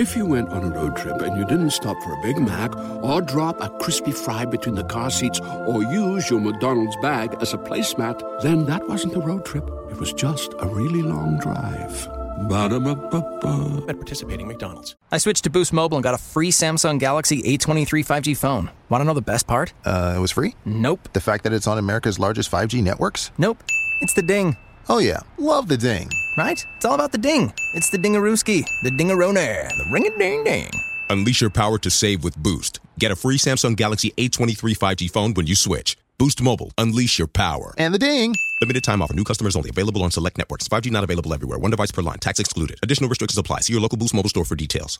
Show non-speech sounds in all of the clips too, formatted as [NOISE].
If you went on a road trip and you didn't stop for a Big Mac or drop a crispy fry between the car seats or use your McDonald's bag as a placemat, then that wasn't a road trip. It was just a really long drive. Ba-da-ba-ba-ba. At participating McDonald's. I switched to Boost Mobile and got a free Samsung Galaxy A23 5G phone. Want to know the best part? Uh, it was free? Nope. The fact that it's on America's largest 5G networks? Nope. It's the ding. Oh, yeah. Love the ding. Right? It's all about the ding. It's the dingarooski, the dingaroner, the ring a ding ding. Unleash your power to save with Boost. Get a free Samsung Galaxy A23 5G phone when you switch. Boost Mobile. Unleash your power. And the ding. Limited time offer. New customers only. Available on select networks. 5G not available everywhere. One device per line. Tax excluded. Additional restrictions apply. See your local Boost Mobile store for details.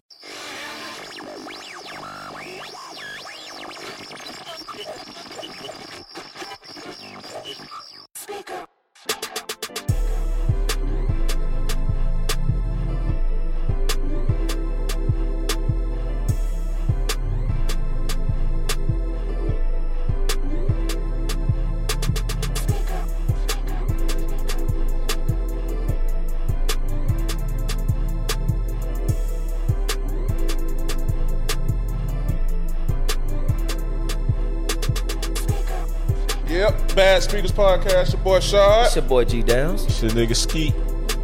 Bad Speakers Podcast, your boy Shad. It's your boy G Downs. It's your nigga Skeet.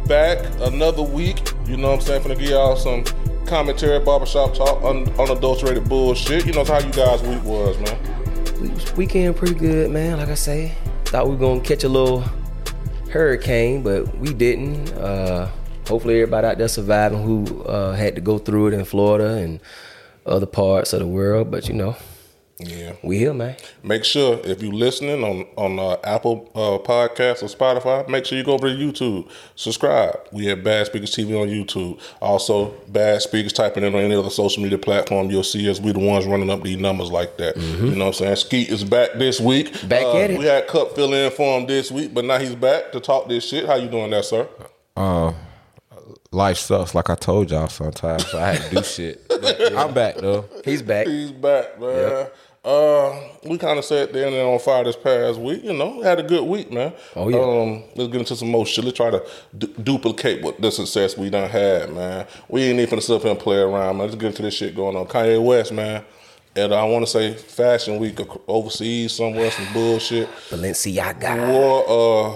Back another week. You know what I'm saying? Finna give y'all some commentary, barbershop talk, un- unadulterated bullshit. You know how you guys' week was, man. We, weekend pretty good, man. Like I say, thought we were gonna catch a little hurricane, but we didn't. Uh, hopefully, everybody out there surviving who uh, had to go through it in Florida and other parts of the world. But you know, Yeah. we here, man. Make sure if you listening on on uh, Apple uh, Podcasts or Spotify, make sure you go over to YouTube, subscribe. We have Bad Speakers TV on YouTube. Also, Bad Speakers typing in on any other social media platform, you'll see us. We the ones running up these numbers like that. You know what I'm saying? Skeet is back this week. Mm-hmm. Back Uh, at it. We had Cup fill in for him this week, but now he's back to talk this shit. How you doing there, sir? Uh, life sucks, like I told y'all sometimes. So I had to do [LAUGHS] shit. But I'm back though. He's back. He's back, man. Uh, we kind of sat there and then on fire this past week. You know, had a good week, man. Oh, yeah. Um, let's get into some more shit. Let's try to du- duplicate what the success we done had, man. We ain't even sit up here and play around, man. Let's get into this shit going on. Kanye West, man. And I want to say Fashion Week overseas somewhere, some bullshit. Balenciaga. Wore a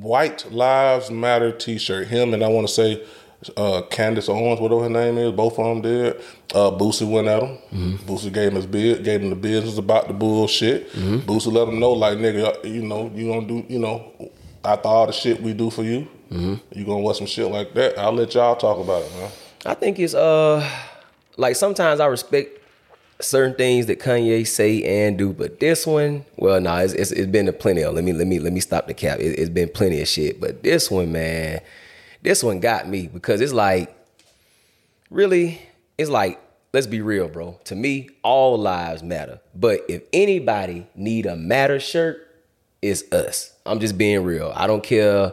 White Lives Matter T-shirt. Him and I want to say uh, Candace Owens, whatever her name is. Both of them did. Uh, Boosie went at him. Boosie gave him his bid, gave him the business about the bullshit. Boosie let him know, like nigga, you know, you gonna do, you know, after all the shit we do for you, you gonna want some shit like that. I'll let y'all talk about it, man. I think it's uh like sometimes I respect certain things that Kanye say and do, but this one, well, nah, it's, it's, it's been a plenty of. Let me let me let me stop the cap. It, it's been plenty of shit, but this one, man, this one got me because it's like, really, it's like, let's be real, bro. To me, all lives matter. But if anybody need a matter shirt, it's us. I'm just being real. I don't care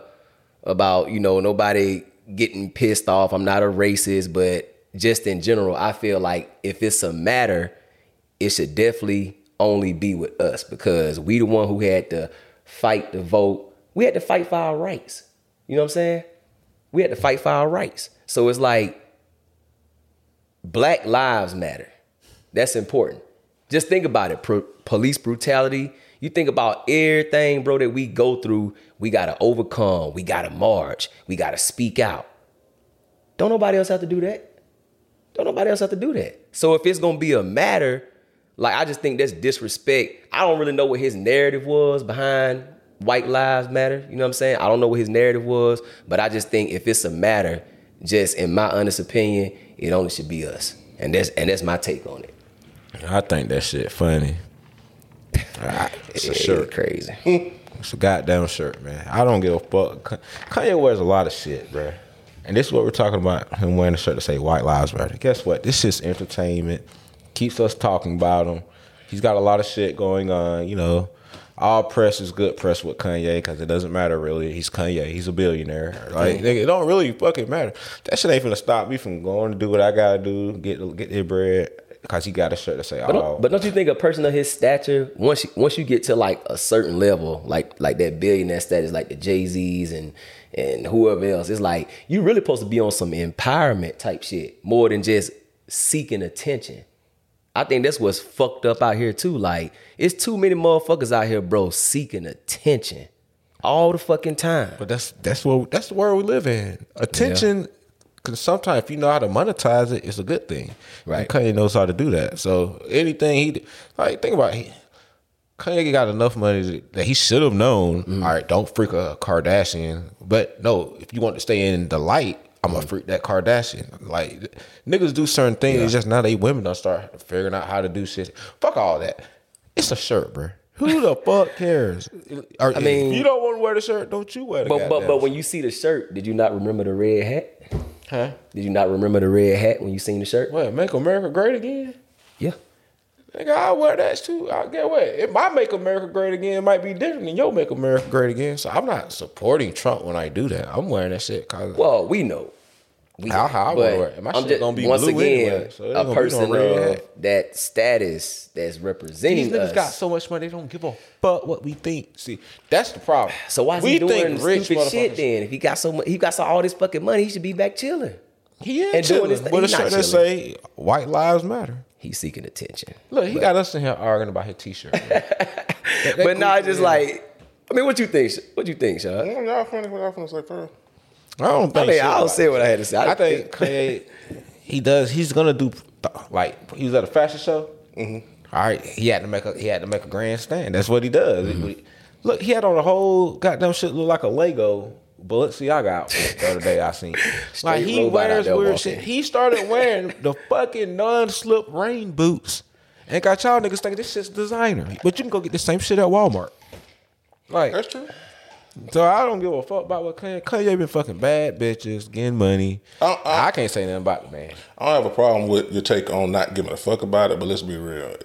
about you know nobody getting pissed off. I'm not a racist, but just in general, I feel like if it's a matter, it should definitely only be with us because we the one who had to fight the vote. We had to fight for our rights. You know what I'm saying? We had to fight for our rights. So it's like Black lives matter. That's important. Just think about it. Pro- police brutality. You think about everything, bro, that we go through. We gotta overcome. We gotta march. We gotta speak out. Don't nobody else have to do that. Don't nobody else have to do that. So if it's gonna be a matter, like I just think that's disrespect. I don't really know what his narrative was behind White Lives Matter. You know what I'm saying? I don't know what his narrative was, but I just think if it's a matter, just in my honest opinion, it only should be us. And that's and that's my take on it. I think that shit funny. [LAUGHS] It's a shirt. crazy. [LAUGHS] It's a goddamn shirt, man. I don't give a fuck. Kanye wears a lot of shit, bro. And this is what we're talking about. Him wearing a shirt to say "White Lives Matter." Guess what? This is entertainment. Keeps us talking about him. He's got a lot of shit going on. You know, all press is good press with Kanye because it doesn't matter really. He's Kanye. He's a billionaire. Like nigga, it don't really fucking matter. That shit ain't finna stop me from going to do what I gotta do. Get get their bread. because he got a shirt to say, But "Oh, don't, but don't you think a person of his stature, once you, once you get to like a certain level, like like that billionaire status, like the Jay Z's and and whoever else, it's like you really supposed to be on some empowerment type shit more than just seeking attention. I think that's what's fucked up out here too. Like it's too many motherfuckers out here, bro, seeking attention all the fucking time. But that's that's what that's the world we live in. Attention, because sometimes if you know how to monetize it, it's a good thing. Right. And Kanye knows how to do that. So anything he like, think about it. Kanye got enough money that he should have known. Mm-hmm. all right, don't freak a Kardashian. But no, if you want to stay in the light, I'm gonna freak that Kardashian. Like niggas do certain things. It's just now they women don't start figuring out how to do shit. Fuck all that. It's a shirt, bro. Who the fuck cares? Or, I mean- if you don't want to wear the shirt, don't you wear the But but but when you see the shirt, did you not remember the red hat? Huh? Did you not remember the red hat when you seen the shirt? What, make America great again? Yeah. Nigga, I wear that too. I get what? If my make America great again might be different than your make America great again. So I'm not supporting Trump when I do that. I'm wearing that shit cause Well, we know. We How- how I but wanna wear it. My I'm shit just- gonna be once blue again anyway, so a gonna no person of that status that's representing these niggas us. got so much money they don't give a fuck what we think. See, that's the problem. so why is we he doing think rich stupid shit then? If he got so much, he got so all this fucking money, he should be back chilling. He is and doing chilling his thing. with a He not shirt that say "White Lives Matter." He's seeking attention. Look, he got us in here arguing about his T-shirt. That- [LAUGHS] that but now goofy just ass- like, I mean, what you think? What you think, Sean? Mm, Y'all funny what y'all finna say first. I don't think. I mean, shit I'll say it. what I had to say. I think Kanye, he does. He's gonna do like he was at a fashion show. Mm-hmm. All right, he had to make a he had to make a grandstand. That's what he does. Mm-hmm. He- Look, he had on a whole goddamn shit look like a Lego Balenciaga outfit the other day. I seen [LAUGHS] like he wears weird shit. He started wearing the fucking non-slip rain boots and got y'all niggas thinking this shit's designer. But you can go get the same shit at Walmart. Like That's true. so I don't give a fuck about what Kanye. Kanye been fucking bad bitches, getting money. Uh, uh. I can't say nothing about the man. I don't have a problem with your take on not giving a fuck about it, but let's be real.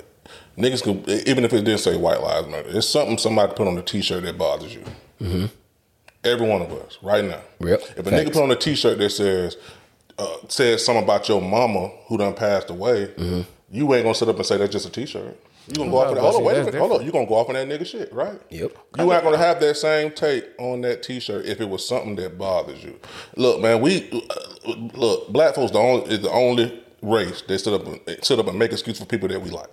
Niggas could, even if it didn't say white lives matter, it's something somebody put on a t-shirt that bothers you. Every one of us, right now. Yep. If a Facts. nigga put on a t-shirt that says, uh, says something about your mama who done passed away, you ain't gonna sit up and say that's just a t-shirt. You gonna go off of that? Hold on, wait a that's minute. Hold on. You gonna go off on that nigga shit, right? Yep. You ain't gonna have that same take on that T-shirt if it was something that bothers you. Look, man, we uh, look. Black folks the only is the only race that sit up and sit up and make excuse for people that we like.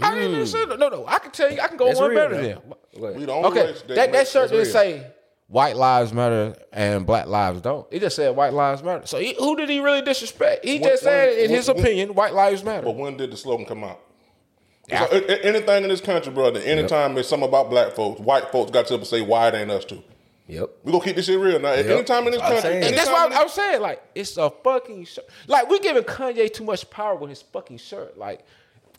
I didn't even say no, no. I can tell you, I can go That's one real, better man. than. Go. We the only Okay, race that, that makes- shirt didn't say white lives matter and black lives don't. He just said white lives matter. So he, who did he really disrespect? He When- just said, when- in his when- opinion, white lives matter. But when did the slogan come out? Yeah. So, a- a- anything in this country, brother. Anytime it's something about black folks, white folks got to up and say, "Why it ain't us too?" Yep. We gonna keep this shit real now. Yep. anytime in this country, saying. And that's anytime why in I'm, saying, like, it's a fucking shirt. Like, we giving Kanye too much power with his fucking shirt. Like,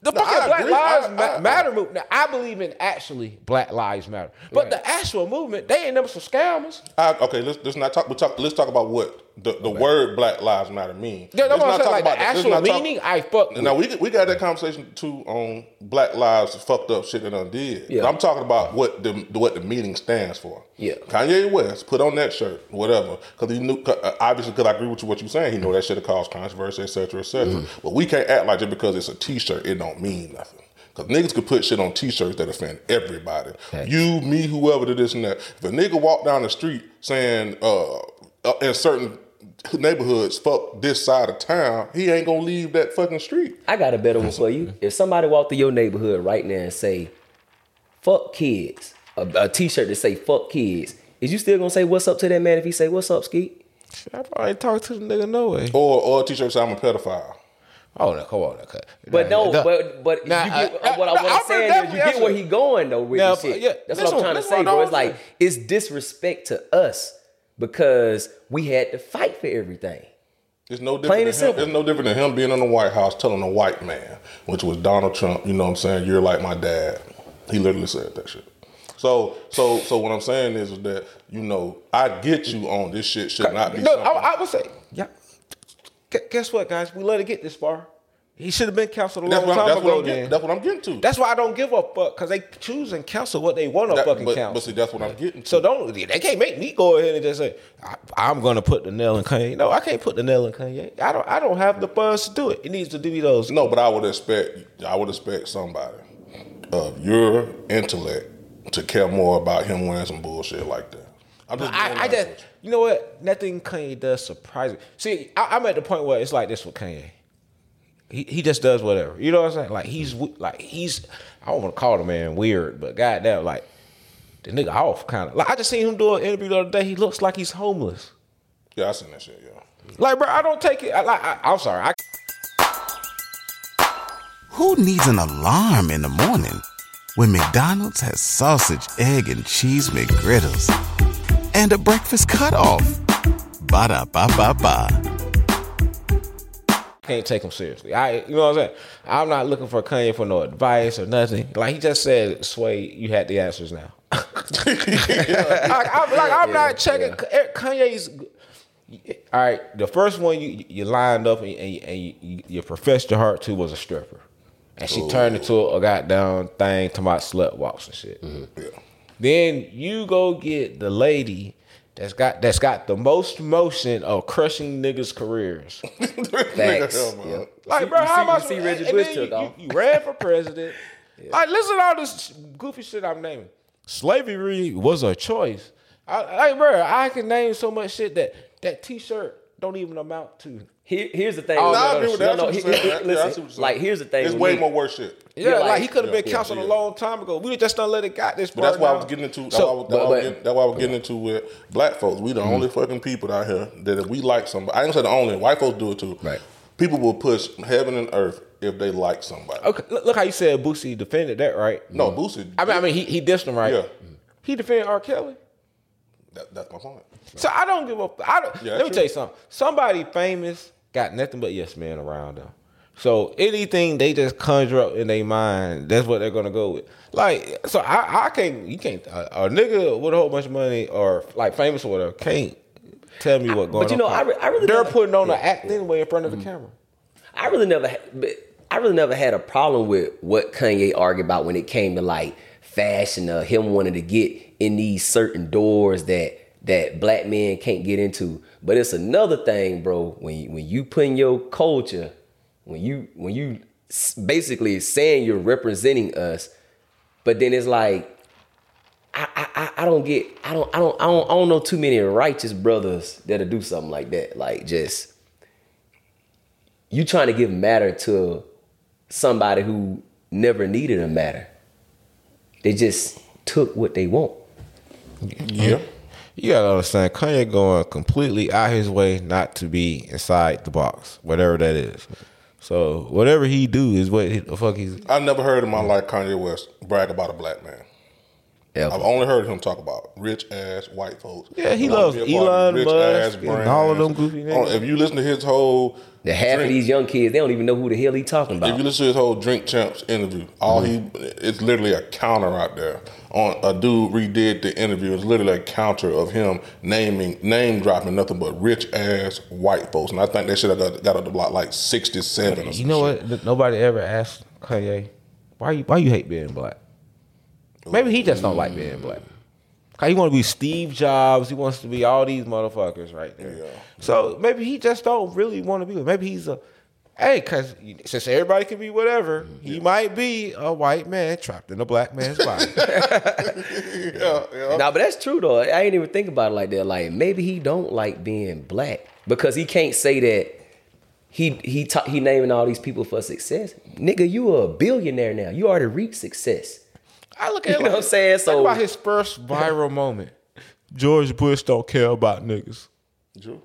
the No, fucking Black. Lives I- Ma- I- Matter movement. Now, I believe in actually Black Lives Matter, but the actual movement, they ain't never some scammers. I, okay, let's let's not talk. We talk. Let's talk about what the, the word Black Lives Matter mean. Yeah, that's what I'm not saying. Like the. Actual not talk- meaning, I fuck. With. Now we we got that conversation too on Black Lives fucked up shit that undid. Yeah. I'm talking about what the what the meaning stands for. Yeah. Kanye West put on that shirt, whatever, because he knew. 'cause, uh, Obviously, because I agree with you what you're saying. He know that shit have caused controversy, etc., cetera, et cetera. Mm-hmm. But we can't act like just because it's a T-shirt, it don't mean nothing. Because niggas could put shit on T-shirts that offend everybody. Facts. You, me, whoever, to this and that. If a nigga walk down the street saying uh, uh, in certain neighborhoods, fuck this side of town, he ain't gonna leave that fucking street. I got a better one for you. If somebody walked through your neighborhood right now and say, fuck kids, a, a t-shirt that say fuck kids, is you still gonna say what's up to that man if he say what's up, Skeet? I probably talk to the nigga no way. Or or a t-shirt say I'm a pedophile. Oh, no, come on, no, cut. But Nah, no, nah. but but Nah, you get, I- what, I, I- what I I'm saying is you get where answer- he going though with Yeah, shit. yeah, That's what I'm trying to say, bro. It's like it's disrespect to us because we had to fight for everything. It's no different. Plain than and him, it's no different than him being in the White House telling a white man, which was Donald Trump. You know what I'm saying? You're like my dad. He literally said that shit. So so so what I'm saying is, is that you know I get you on this shit should not be. No. I, I would say, yeah. Guess what, guys? We let it get this far. He should have been canceled a long time that's, ago. what I'm getting, that's what I'm getting to. That's why I don't give a fuck because they choose and cancel what they want to That- fucking but, cancel. but see, that's what I'm getting to. so don't they can't make me go ahead and just say I, I'm going to put the nail in Kanye. No, I can't put the nail in Kanye. I don't. I don't have the funds to do it. It needs to do those. No, but I would expect I would expect somebody of your intellect to care more about him wearing some bullshit like that. I'm just I, I just, you. know what? Nothing Kanye does surprises me. See, I, I'm at the point where it's like this with Kanye. He he just does whatever. You know what I'm saying? Like he's like he's. I don't want to call the man weird, but goddamn, like the nigga off kind of. Like I just seen him do an interview the other day. He looks like he's homeless. yeah, I seen that shit. Yeah, Like, bro, I don't take it. I, like, I, I'm sorry. I, Who needs an alarm in the morning when McDonald's has sausage, egg, and cheese McGriddles and a breakfast cutoff? Ba da ba ba ba. Can't take him seriously. I, you know what I'm saying? I'm not looking for Kanye for no advice or nothing. Like he just said, Sway, you had the answers now. [LAUGHS] like, I'm, like, I'm not checking eh, Kanye's. All right, the first one you you lined up and, and, and you, you professed your heart to was a stripper, and she turned into a goddamn thing to my slut walks and shit. Mm-hmm. Then you go get the lady that's got that's got the most motion of crushing niggas' careers. [LAUGHS] Man. Yep. Like, bro, you how see, am I you see Reggie Bush took you, off. You, you ran for president. [LAUGHS] Like, listen to all this goofy shit I'm naming. Slavery was a choice. I, like, bro, I can name so much shit that that T-shirt don't even amount to. Here, here's the thing. Oh, Nah, I no, agree with no, that. no, I he- what he- you're. Yeah, listen, what you're saying. like, here's the thing It's way me. more worse shit. Yeah, Yeah, like, like- he could have been Yeah, canceled yeah. a long time ago. We just don't let it got this. But that's part why I was getting into. That's, So- why, I was, but- that's, why I was but- getting, that's why I was getting into with black folks. We the Mm-hmm. only fucking people out here that if we like somebody, I ain't say the only. White folks do it too. Right. People will push heaven and earth if they like somebody. Okay, look, look how you said Boosie defended that, right? No, Boosie. I mean, I mean, he he dissed him, right? Yeah. He defended R. Kelly. That, that's my point. So I don't give a. I don't, Yeah, let me true. tell you something. Somebody famous got nothing but yes men around them. So anything they just conjure up in their mind, that's what they're gonna go with. Like, so I, I can't. You can't. A, a nigga with a whole bunch of money or like famous or whatever can't tell me what going on. But you know, I re- I really they're never- putting on the act anyway in front of the camera. I really never, had, but I really never had a problem with what Kanye argued about when it came to like fashion, uh, him wanting to get in these certain doors that that black men can't get into. But it's another thing, bro. When you, when you put in your culture, when you when you basically saying you're representing us, but then it's like I, I, I- don't get I don't I don't I don't I don't know too many righteous brothers that'll do something like that. Like just you trying to give matter to somebody who never needed a matter. They just took what they want. Yeah. You gotta understand, Kanye going completely out his way not to be inside the box, whatever that is. So whatever he do is what the fuck he's. I've never heard in my life Kanye West brag about a black man. Ever. I've only heard him talk about rich ass white folks. Yeah, he I wanna loves be a part of Elon rich Musk ass and all of them goofy Oh, niggas. If you listen to his whole The half of these young kids, they don't even know who the hell he talking about. If you listen to his whole Drink Champs interview, all Mm-hmm. he it's literally a counter out there. On a dude redid the interview. It's literally a counter of him naming name dropping nothing but rich ass white folks. And I think that should have got, got up to block like sixty seven. You know what? Nobody ever asked Kanye why you why you hate being black. Maybe he just don't like being black. Cause he want to be Steve Jobs. He wants to be all these motherfuckers right there. Yeah. So maybe he just don't really want to be. Maybe he's a hey, cause since everybody can be whatever, he might be a white man trapped in a black man's body. [LAUGHS] Yeah, yeah. Nah, but that's true though. I ain't even think about it like that. Like maybe he don't like being black because he can't say that he he ta- he naming all these people for success. Nigga, you a billionaire now. You already reached success. I look at it know what I'm saying? Think So- about his first viral moment. George Bush don't care about niggas. True.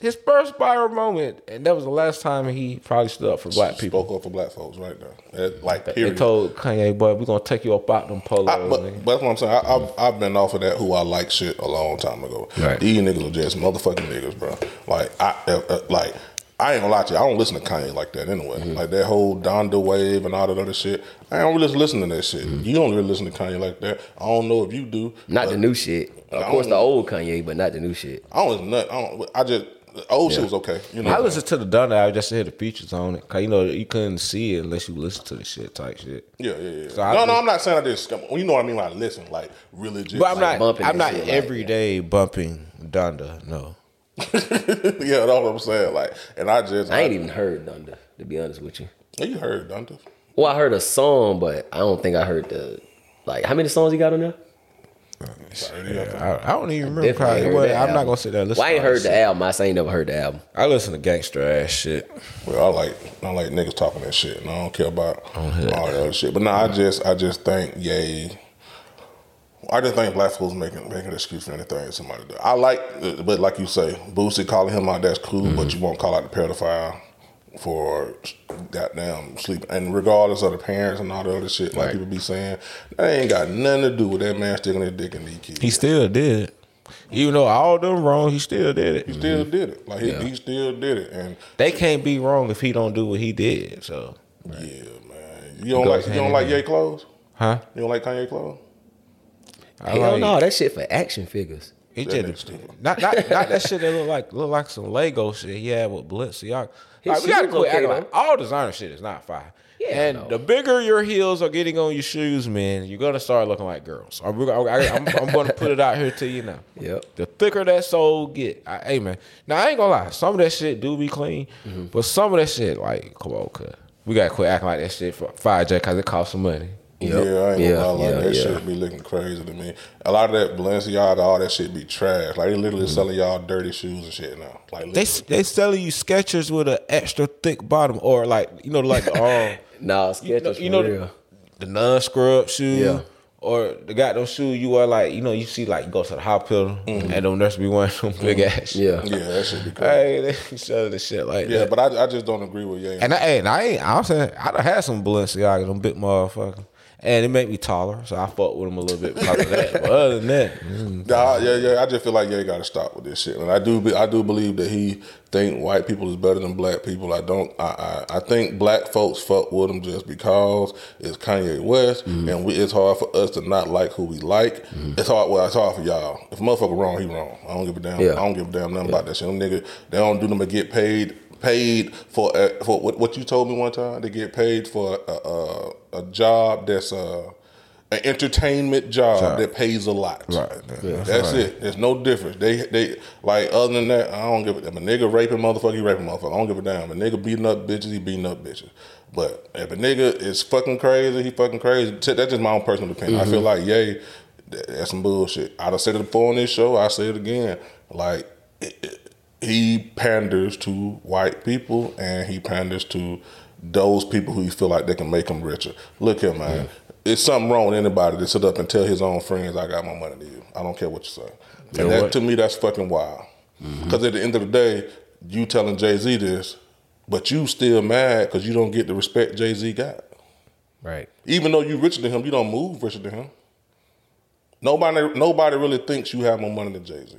His first viral moment, and that was the last time he probably stood up for black people. Spoke up for black folks right there. That, like They told Kanye, "Boy, we're gonna take you up out them polos." I, but, but that's what I'm saying. I, I've, I've been off of that who I like shit a long time ago. Right. These niggas are just motherfucking niggas, bro. Like I uh, uh, like I ain't gonna lie to you. I don't listen to Kanye like that anyway. Mm-hmm. Like that whole Donda wave and all that other shit. I don't really listen to that shit. Mm-hmm. You don't really listen to Kanye like that. I don't know if you do. Not the new shit. Of course, the old Kanye, but not the new shit. I don't listen to nothing. I don't. I just The old shit was okay. You know, I listened to the Donda album just to hear the features on it. Cause you know you couldn't see it unless you listen to the shit type shit. Yeah, yeah, yeah. So I no, no, I'm not saying I just. Well, you know what I mean when I listen, like really just. But I'm like, not. bumping I'm not shit like every day bumping Donda. No. [LAUGHS] yeah, that's what I'm saying. Like, and I just. I ain't even heard Thunder, to be honest with you. Oh, You heard Donda? Well, I heard a song, but I don't think I heard the like how many songs you got on there? I, I don't even remember. Definitely Probably, well, I'm not gonna sit there and listen. Well, I ain't heard the shit. album. I say ain't never heard the album. I listen to gangster ass shit. Well, I like I like niggas talking that shit, and I don't care about all that other shit. But no, I just I just think yay. I didn't think black folks making making an excuse for anything somebody do. I like, but like you say, Boosie calling him out, that's cool. But mm-hmm. you won't call out the pedophile for goddamn sleep. And regardless of the parents and all the other shit, like Right. people be saying, that ain't got nothing to do with that man sticking his dick in these kids. He still did it. Even though all them wrong, he still did it. He still mm-hmm. did it. Like he, he still did it. And They can't be wrong if he don't do what he did. So, yeah, man. You don't like you don't like. Ye clothes? huh? You don't like Kanye clothes? I Hell like- no, that shit for action figures. He That just not, not [LAUGHS] not that shit that look like look like some Lego shit he had with Balenciaga. His Like, we gotta quit okay, acting like all designer shit is not fire. Yeah, and the bigger your heels are getting on your shoes, man, you're gonna start looking like girls. I'm, I, am I'm gonna put it out here to you now. [LAUGHS] Yep. The thicker that sole get, I, hey man. Now I ain't gonna lie, some of that shit do be clean, Mm-hmm. but some of that shit, like, come on, cuz we gotta quit acting like that shit for fire J because it costs some money. Yeah, I ain't Yeah, gonna lie, like, yeah, that yeah. shit be looking crazy to me. A lot of that Balenciaga, all that shit be trash. Like they literally selling y'all dirty shoes and shit now. Like They literally. they selling you Skechers with an extra thick bottom, or like you know, like the [LAUGHS] um. Nah, you know, Skechers you know the, the non-scrub shoe, Yeah. or the goddamn shoe you are like you know you see like you go to the hospital and them nurses be wearing them [LAUGHS] big ass. Yeah. yeah, that should be crazy. hey, they be selling the shit like yeah, that. but I, I just don't agree with Ye. and I, and I ain't. I'm saying I done had some Balenciaga, them big motherfucker, and it made me taller, so I fuck with him a little bit because of that. But other than that, mm, [LAUGHS] Nah, yeah, yeah. I just feel like Ye got to stop with this shit, and I do, be, I do believe that he think white people is better than black people. I don't. I, I, I think black folks fuck with him just because it's Kanye West, and we, it's hard for us to not like who we like. It's hard. Well, it's hard for y'all. If a motherfucker wrong, he wrong. I don't give a damn. Yeah. I don't give a damn nothing about that shit. Them nigga, they don't do them to get paid. Paid for uh, for what, what you told me one time. They get paid for a, a, a job that's uh, an entertainment job, Job. that pays a lot. Right. Yeah, That's right. it. There's no difference. They they like other than that, I don't give a damn. A nigga raping motherfucker, he raping motherfucker. I don't give a damn. A nigga beating up bitches, he beating up bitches. But if a nigga is fucking crazy, he fucking crazy. That's just my own personal opinion. I feel like yay, that- that's some bullshit. I done said it before on this show. I say it again. Like it- it- he panders to white people and he panders to those people who you feel like they can make them richer. Look here, man. It's something wrong with anybody to sit up and tell his own friends, "I got more money than you." I don't care what you say. know And that, what? to me, that's fucking wild. Mm-hmm. Because at the end of the day, you telling Jay Z this, but you still mad because you don't get the respect Jay Z got. Right. Even though you richer than him, you don't move richer than him. Nobody, nobody really thinks you have more money than Jay Z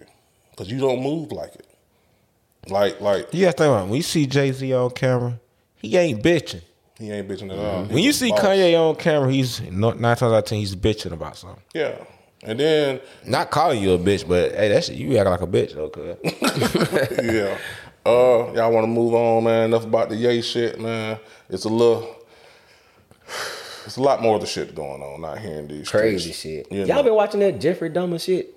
because you don't move like it. Like, like you got to think about it. when you see Jay Z on camera, he ain't bitching. he ain't bitching at all. When He's you a see boss. Kanye on camera, he's not nine times out of ten he's bitching about something. yeah, and then Not calling you a bitch, but hey, that shit you act like a bitch though, cuz. [LAUGHS] yeah. Uh, y'all want to move on, man? Enough about the yay shit, man. It's a little, it's a lot more of the shit going on out here in these Crazy streets. shit. You Y'all know. been watching that Jeffrey Dahmer shit?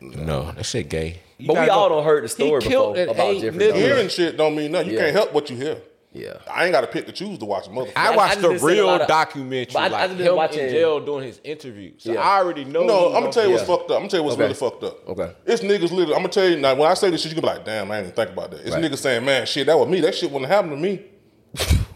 no, that shit gay. You But we gotta all go- done heard the story He killed before about eight Jeffrey niggas. Dahmer. Hearing shit don't mean nothing. You Yeah. can't help what you hear. Yeah. I ain't got to pick to choose to watch a motherfucker. I I- watched I the been seeing a real of- documentary, but I- I like just been him watching- in jail doing his interview. So Yeah. I already know. No, I'm gonna was tell you on- what's fucked up. I'm gonna tell you what's Okay. really fucked up. Okay. It's niggas literally. I'm gonna tell you now. When I say this shit, you gonna be like, "Damn, I didn't even think about that." It's Right. niggas saying, "Man, shit, that was me. That shit wouldn't happen to me." [LAUGHS]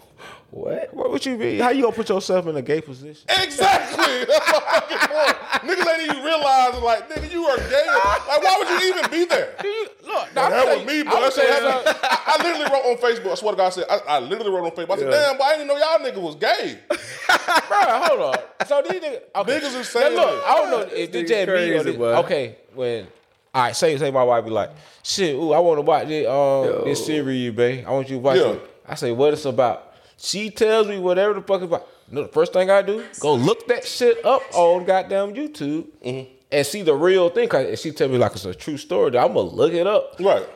What? What would you be? How you gonna put yourself in a gay position? Exactly. [LAUGHS] That's my fucking point. Niggas ain't even realizing, like, nigga, you are gay. Like, why would you even be there? [LAUGHS] Look, Now, that was me, but that shit happened. I, I literally wrote on Facebook. I swear to God, I said, I, I literally wrote on Facebook. I said, damn, boy, I didn't know y'all nigga was gay. [LAUGHS] Bro, hold on. So these niggas, okay. Niggas is saying Now, look. I don't know if this nigga just me or crazy, this. Okay, when all right, say say my wife be like, shit, ooh, I want to watch this um this series, babe. I want you to watch Yeah. it. I say, what it's about. She tells me whatever the fuck it's about. You know, the first thing I do, go look that shit up on goddamn YouTube Mm-hmm. and see the real thing. Cause if she tell me like it's a true story, I'm gonna look it up. Right.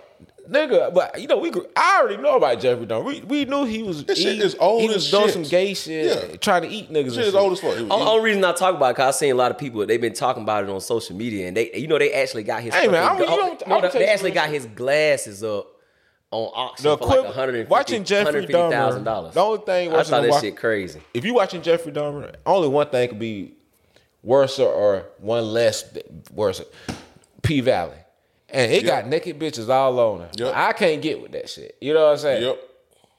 Nigga, but you know we. grew- I already know about Jeffrey Dahmer. We, we knew he was. This shit he, is old He as was doing shit. some gay shit, Yeah. trying to eat niggas. and Shit is shit. old as fuck. Only, only reason I talk about it, cause I seen a lot of people they've been talking about it on social media, and they, you know, they actually got his. Hey, man, fucking- I'm- you don't- no, I'm they- tell they actually got his glasses up on auction The for like equiv- 150 watching Jeffrey $150,000. Dahmer, the only thing I worse thought than that wa- shit crazy. If you watching Jeffrey Dahmer, only one thing could be worse or one less worse. P Valley. And it got naked bitches all on her. Yep. I can't get with that shit. You know what I'm saying? Yep.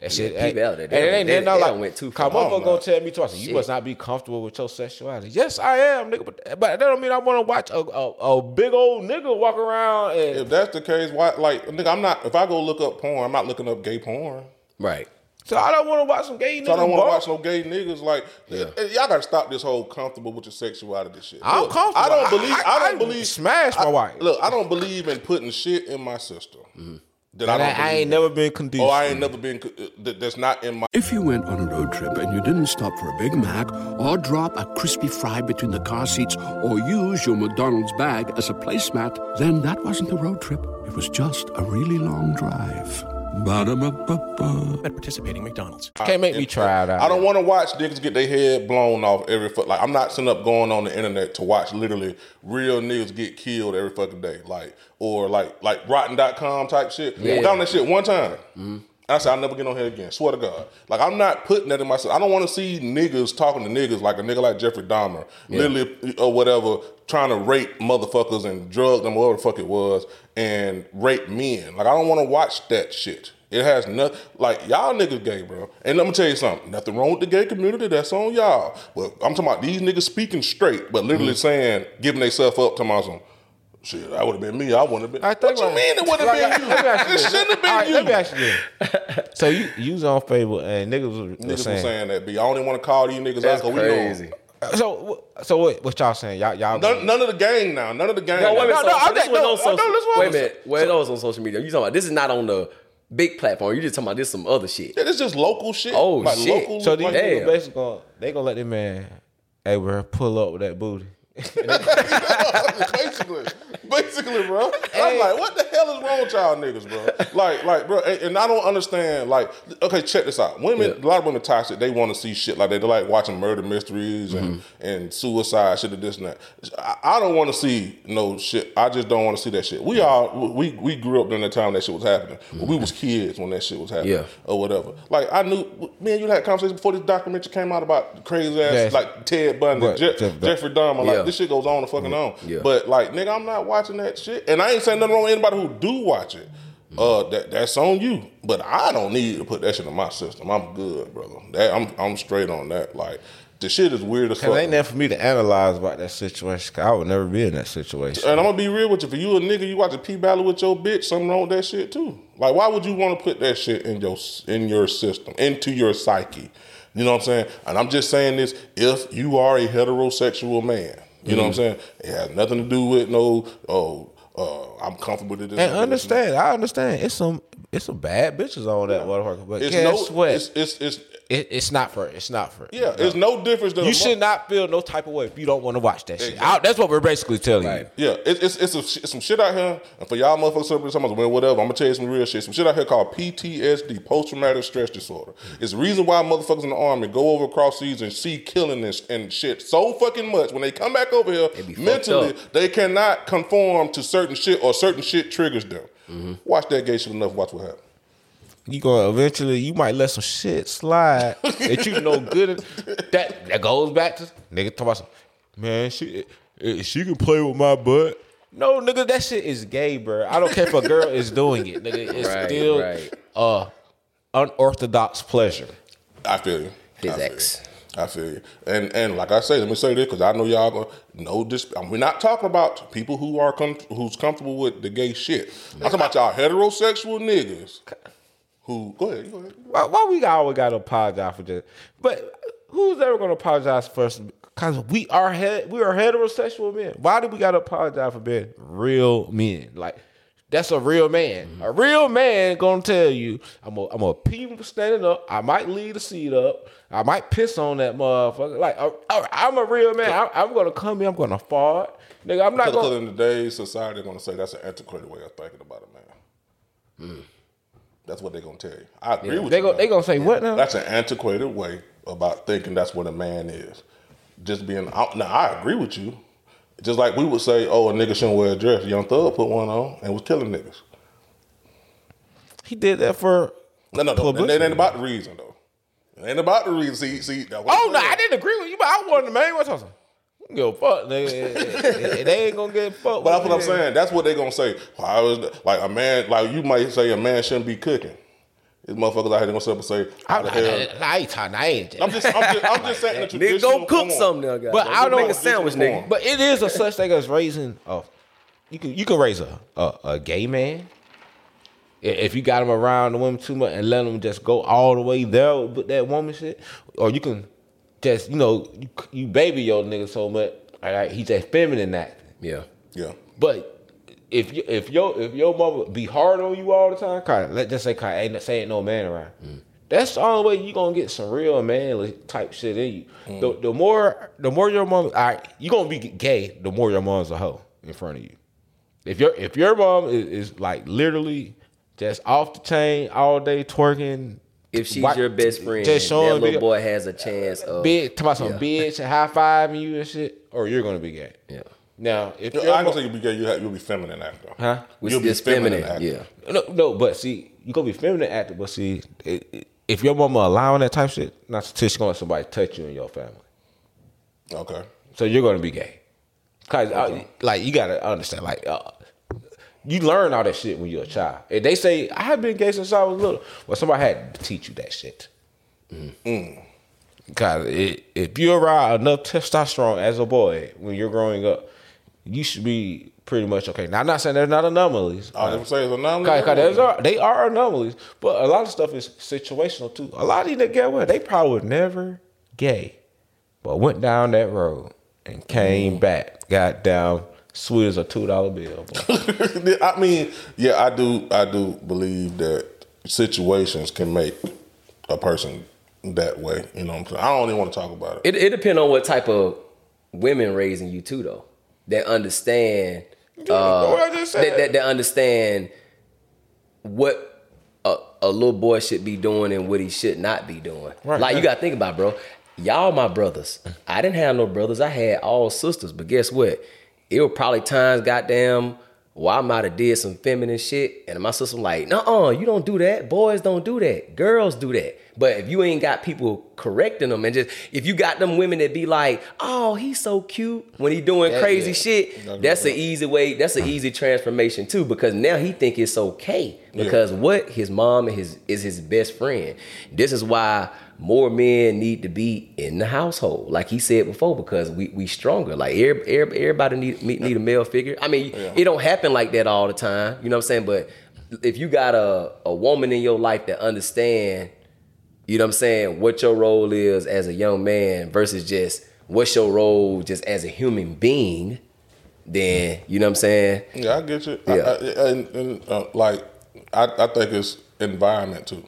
That shit. Yeah, ain't- P Valley, and they it done- ain't they- nothing they like, went too Cause far. motherfucker gonna tell me twice, you must not be comfortable with your sexuality. Yes, I am, nigga. But, but that don't mean I want to watch a, a, a big old nigga walk around and If that's the case, why? Like, nigga, I'm not. If I go look up porn, I'm not looking up gay porn. Right. so I don't want to watch some gay niggas. So I don't want to watch no gay niggas. Like, y- eh, eh, y'all gotta stop this whole comfortable with your sexuality shit. I'm Look, comfortable. I don't believe. I, I- don't I believe. smash my I- wife. Look, I don't believe in putting shit in my system. Mm-hmm. That And I, I, don't I believe ain't in. never been conditioned. Oh, I ain't never been. uh, That, that's not in my. If you went on a road trip and you didn't stop for a Big Mac or drop a crispy fry between the car seats or use your McDonald's bag as a placemat, then that wasn't a road trip. It was just a really long drive. Ba-da-ba-ba-ba. At participating McDonald's. Can't make me try it out. I don't want to watch niggas get their head blown off every foot. Like I'm not sitting up going on the internet to watch literally real niggas get killed every fucking day. Like or like like rotten.com type shit. I got on that shit one time. Mm-hmm. I said I'll never get on here again. Swear to God. Like I'm not putting that in myself. I don't want to see niggas talking to niggas like a nigga like Jeffrey Dahmer, literally or whatever, trying to rape motherfuckers and drug them, whatever the fuck it was, and rape men. Like I don't want to watch that shit. It has nothing like y'all niggas gay, bro. And let me tell you something. Nothing wrong with the gay community. That's on y'all. But I'm talking about these niggas speaking straight, but literally Mm-hmm. saying, giving themselves up to my some. Shit, that would have been me. I wouldn't have been. I What think you mean it would have Like, been let you? you It this. shouldn't have been All right, you. Let me ask you this. So you you was on Facebook and niggas was, was Niggas was saying. saying that, B. I only want to call these niggas That's out 'cause we know 'em. crazy. So so what, what y'all saying? Y'all y'all None, none of the gang now. None of the gang. No, wait a minute. No, so, no, so this just- no, social. no, wait a minute. Wait, that was on social media. You talking about this is not on the big platform. You just talking about this some other shit. Yeah, it's just local shit. Oh, like shit. Local, So these like, niggas basically gonna they gonna let them man, hey bro, pull up with that booty. Basically, basically, bro. And I'm like, what the hell is wrong with y'all niggas, bro? Like, like, bro, and, and I don't understand. Like, okay, check this out. Women, a lot of women toxic. They want to see shit like that. They like watching murder mysteries and mm-hmm. and suicide shit and this and that. I, I don't want to see no shit. I just don't want to see that shit. We all we we grew up during that time that shit was happening. Mm-hmm. We was kids when that shit was happening, Yeah. or whatever. Like I knew, me and you had a conversation before this documentary came out about crazy ass like Ted Bundy, Right, Je- Jeff- Jeffrey Dahmer. Like Yeah. This shit goes on and fucking on. Yeah. But like, nigga, I'm not watching that shit. And I ain't saying nothing wrong with anybody who do watch it. Uh, that that's on you. But I don't need to put that shit in my system. I'm good, brother. That I'm I'm straight on that. Like the shit is weird as fuck. Cause ain't nothing for me to analyze about that situation. Cause I would never be in that situation. And I'm gonna be real with you. For you a nigga, you watch a P Valley with your bitch, something wrong with that shit too. Like, why would you want to put that shit in your in your system, into your psyche? You know what I'm saying? And I'm just saying this: if you are a heterosexual man, you know what I'm saying? It has nothing to do with no. Oh, uh, I'm comfortable with this. And understand, I understand. It's some it's some bad bitches on that motherfucker. But It's guess no. what? It's it's it's it, it's not for it's not for yeah. It's no difference than You should not feel no type of way if you don't want to watch that shit. I- that's what we're basically telling Right. you. Yeah, it, it's it's, a, it's some shit out here, and for y'all motherfuckers somebody talking about whatever, I'm gonna tell you some real shit. Some shit out here called PTSD, post traumatic stress disorder. It's the reason why motherfuckers in the army go over across seas and see killing and, and shit so fucking much. When they come back over here, mentally they cannot conform to certain shit or certain shit triggers them. Mm-hmm. Watch that gay shit enough. Watch what happens. You gonna eventually you might let some shit slide [LAUGHS] that you know good. at- That that goes back to nigga talk about some man. She eh, she can play with my butt. No, nigga, that shit is gay, bro. I don't care if a girl is doing it, nigga. It's Right, still right. uh unorthodox pleasure. I feel you. His I feel ex. you. I feel you. And and like I say, let me say this because I know y'all gonna know this. We're not talking about people who are com- who's comfortable with the gay shit. I'm talking about y'all heterosexual niggas who. Go ahead. Go ahead. Why, why we always gotta apologize for this? But who's ever gonna apologize first? Cause we are he- we are heterosexual men. Why do we gotta apologize for being real men? Like that's a real man. A real man gonna tell you, I'm a I'm a pee standing up. I might leave the seat up. I might piss on that motherfucker. Like uh, uh, I, am a real man. I, I'm gonna come here. I'm gonna fart, nigga. I'm not Because gonna. in today's society, they're gonna say that's an antiquated way of thinking about a man. Mm. That's what they're gonna tell you. I agree with They you. go they gonna say what now? That's an antiquated way about thinking that's what a man is. Just being out. Now I agree with you. Just like we would say, oh, a nigga shouldn't wear a dress. Young Thug put one on and was killing niggas. He did that for No, no, no. It ain't about the reason though. It ain't about the reason. See, see. Oh no. I didn't agree with you, but I wanted the main one. I was like, "I don't Give a fuck, nigga. they ain't gonna get fucked. But that's what I'm it. saying. That's what they gonna say. Why was like a man? Like you might say a man shouldn't be cooking. These motherfuckers out here gonna sit up and say, I, how the hell? I, I ain't talking. I ain't. I'm just, I'm just, I'm just saying the [LAUGHS] Nigga, traditional go cook form. something now, guys. But I don't make a sandwich, nigga. But it is a such thing as raising. Oh, you can you can raise a a, a gay man if you got him around the woman too much and let him just go all the way there with that woman shit, or you can just you know you, you baby your nigga so much. All right, he's just feminine acting. Yeah. Yeah. But if you if your if your mama be hard on you all the time, kind let just say kind ain't say ain't no man around. Mm. That's the only way you gonna get some real manly type shit in you. Mm. The, the more the more your mom, all right, you gonna be gay. The more your mom's a hoe in front of you. If your if your mom is, is like literally just off the chain all day twerking, If she's why- your best friend, just showing that little boy has a chance of big talking about some Yeah. bitch and high fiving you and shit, or you're gonna be gay. Yeah. Now if I your ain't gonna mo- say you'll be gay. You have, you'll be feminine actor. Huh? Which You'll be is feminine. actor. Yeah. No, no, but see, you gonna be feminine active, but see, it, it- if your mama allowing that type of shit, not to she gonna let somebody touch you in your family, Okay. so you're gonna be gay. Cause uh, like you gotta understand, like uh, you learn all that shit when you're a child. If they say I have been gay since I was little, well, somebody had to teach you that shit. Mm. Mm. Cause it, if you're around enough testosterone as a boy when you're growing up, you should be pretty much okay. Now I'm not saying there's not anomalies. I never say it's a anomaly. Cause, cause are, they are anomalies, but a lot of stuff is situational too. A lot of these that get away, they probably were never gay, but went down that road and came mm. back, got down sweet as a two dollar bill. [LAUGHS] I mean, yeah, I do. I do believe that situations can make a person that way. You know what I'm saying? I don't even want to talk about it. It it depends on what type of women raising you too, though. That understand, uh, what I just said. that, that that understand what a, a little boy should be doing and what he should not be doing. Right, like you got to think about, it, bro. Y'all my brothers. I didn't have no brothers. I had all sisters. But guess what? It were probably times, goddamn, where I might have did some feminine shit, and my sister was like, "No, you don't do that. Boys don't do that. Girls do that." But if you ain't got people correcting them, and just if you got them women that be like, "Oh, he's so cute" when he doing That- crazy yeah. shit, that's an easy way. That's an easy transformation too, because now he think it's okay because what his mom and his is his best friend. This is why more men need to be in the household, like he said before, because we we stronger. Like every, every- everybody need need a male figure. I mean, it don't happen like that all the time. You know what I'm saying? But if you got a a woman in your life that understand, you know what I'm saying, what your role is as a young man versus just what's your role just as a human being, then you know what I'm saying. Yeah, I get you. Yeah. I, I, and, and uh, like, I, I think it's environment too.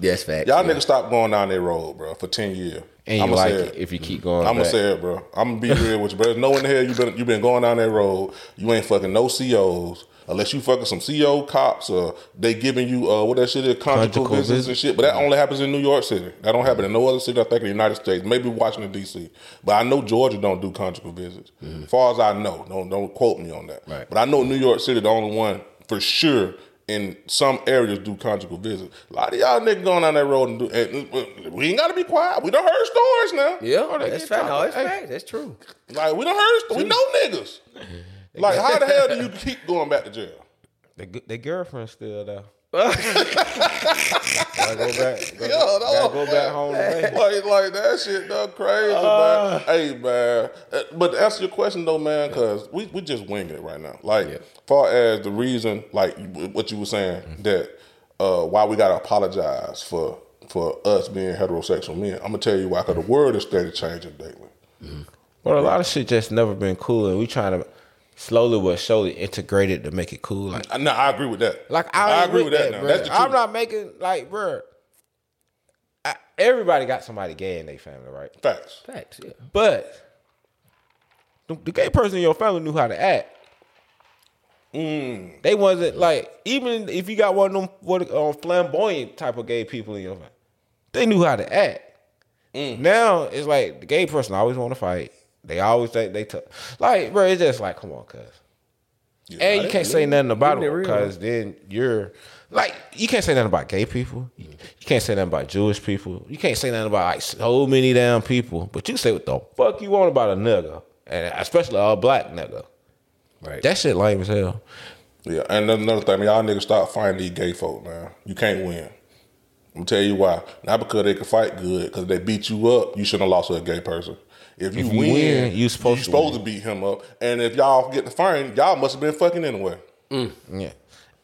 That's fact. Y'all niggas stop going down that road, bro, for ten years. And you I'ma like it if you keep going. I'm gonna say it, bro. I'm gonna be real with you, bro. There's no in the hell you been you been going down that road. You ain't fucking no COs unless you fucking some CO cops or they giving you uh what that shit is conjugal, Conjugal visits and shit. But that only happens in New York City. That don't happen in no other city. I think in the United States, maybe Washington D.C. But I know Georgia don't do conjugal visits. As far as I know, don't don't quote me on that. Right. But I know New York City the only one for sure. In some areas, do conjugal visits. A lot of y'all niggas going down that road and do. And, uh, we ain't gotta be quiet. We don't heard stories now. Yeah, they that's fact. No, that's Hey. fact. That's true. Like we don't heard. st- We know niggas. [LAUGHS] Like how the [LAUGHS] hell do you keep going back to jail? The, the girlfriend still there. Gotta go back. Go, Yo, no. gotta go back home. Like, like that shit done crazy, man. Hey, man. Uh, But to answer your question though, man, because we we just winging it right now. Like, far as the reason, like what you were saying, that uh, why we gotta apologize for for us being heterosexual men. I'm gonna tell you why, because the world is steady changing daily. But a lot of shit just never been cool, and we trying to slowly but surely integrated to make it cool. Like, No, I agree with that. like I, agree with that. now. That's the truth. I'm not making like, bro. I, everybody got somebody gay in their family, right? facts. Facts. Yeah. But the, the gay person in your family knew how to act. Mm. They wasn't like even if you got one of them what um, flamboyant type of gay people in your family, they knew how to act. Mm. Now it's like the gay person always want to fight. They always think they tough. Like, bro, it's just like, come on, cuz. and you can't say nothing about it because then you're like, you can't say nothing about gay people. You can't say nothing about Jewish people. You can't say nothing about like so many damn people. But you say what the fuck you want about a nigga, and especially a black nigga. Right. That shit lame as hell. Yeah, and then another thing, y'all niggas stop fighting these gay folk, man. You can't win. I'm gonna tell you why. Not because they can fight good, because they beat you up, you shouldn't have lost to a gay person. If you, If you win, win, you supposed you to supposed win. to beat him up. And if y'all get the fighting, y'all must have been fucking anyway. Mm. Yeah,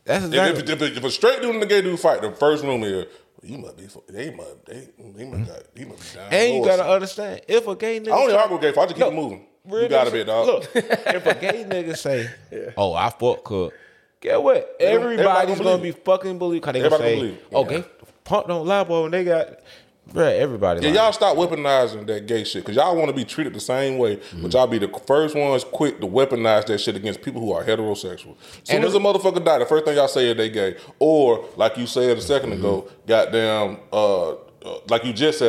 that's If, exactly. if, if, if a straight dude and a gay dude fight, the first room is, you must be, they must, they, he must, mm-hmm. got, he must be down. and you gotta something. understand if a gay nigga. I only argue with gay. I just keep moving. you gotta be, dog. Look, [LAUGHS] if a gay nigga say, "Oh, I fuck cook," get what? Everybody Everybody's gonna gonna be fucking believe. Cause they Everybody gonna gonna say, believe. "Okay, punk don't lie, boy." When they got, bruh, everybody. Yeah, lying. y'all stop weaponizing that gay shit because y'all want to be treated the same way, Mm-hmm. but y'all be the first ones quick to weaponize that shit against people who are heterosexual. As soon And as a motherfucker die, the first thing y'all say is they gay, or like you said a 2nd ago, Mm-hmm. goddamn, uh, uh, like you just said,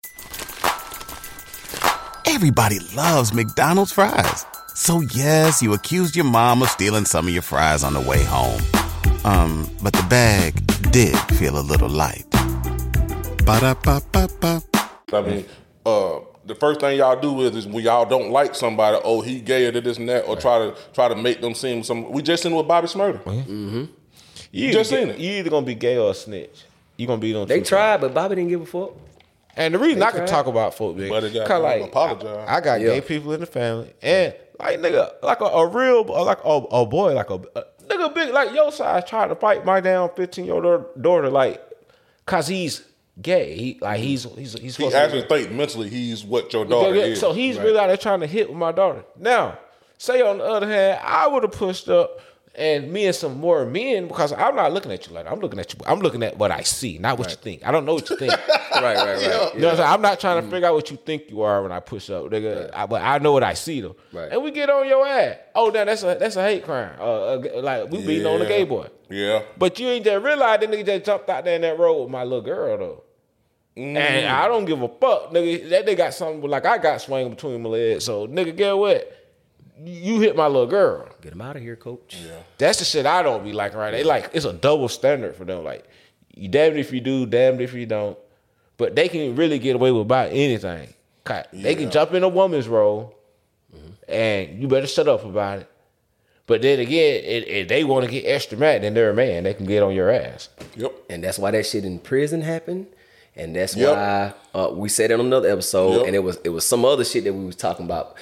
Everybody loves McDonald's fries. So yes, you accused your mom of stealing some of your fries on the way home. Um, but the bag did feel a little light. Ba-da-ba-ba-ba. I mean, uh, the first thing y'all do is, is when y'all don't like somebody, oh he gay or this and that, or try to try to make them seem some. We just seen with Bobby Shmurda. You just either- seen it. You either gonna be gay or a snitch. You gonna be on. They two tried, but Bobby didn't give a fuck. And the reason They I can talk about folk, big, But it got- cause like apologize. I, I got Yeah. gay people in the family, and like nigga, like a, a real, like a, a boy, like a, a nigga big, like your size tried to fight my damn fifteen year old daughter, like, cause he's gay. He like he's he's he's He supposed to actually be- think mentally he's what your daughter yeah, is. So he's really out there trying to hit with my daughter. Now, say on the other hand, I would have pushed up and me and some more men because I'm not looking at you like that. I'm looking at you. I'm looking at what I see, not what you think. I don't know what you think. [LAUGHS] Right, right, right. [LAUGHS] You know what I'm? I'm not trying to figure out what you think you are when I push up, nigga. I, but I know what I see though. Right. And we get on your ass. Oh, now that's a that's a hate crime. Uh, uh, like we beating on a gay boy. Yeah. But you ain't just realize that nigga just jumped out there in that road with my little girl though. And mm-hmm. I don't give a fuck, nigga. That nigga got something like I got swinging between my legs. So nigga, get what? You hit my little girl. Get him out of here, coach. Yeah. That's the shit I don't be like right. They like it's a double standard for them. Like you damned if you do, damned if you don't. But they can really get away with about anything. 'Cause They can jump in a woman's role, mm-hmm. and you better shut up about it. But then again, if, if they want to get extra mad, then they're a man. They can get on your ass. Yep. And that's why that shit in prison happened. And that's Yep. why uh, we said it on another episode. Yep. And it was it was some other shit that we was talking about.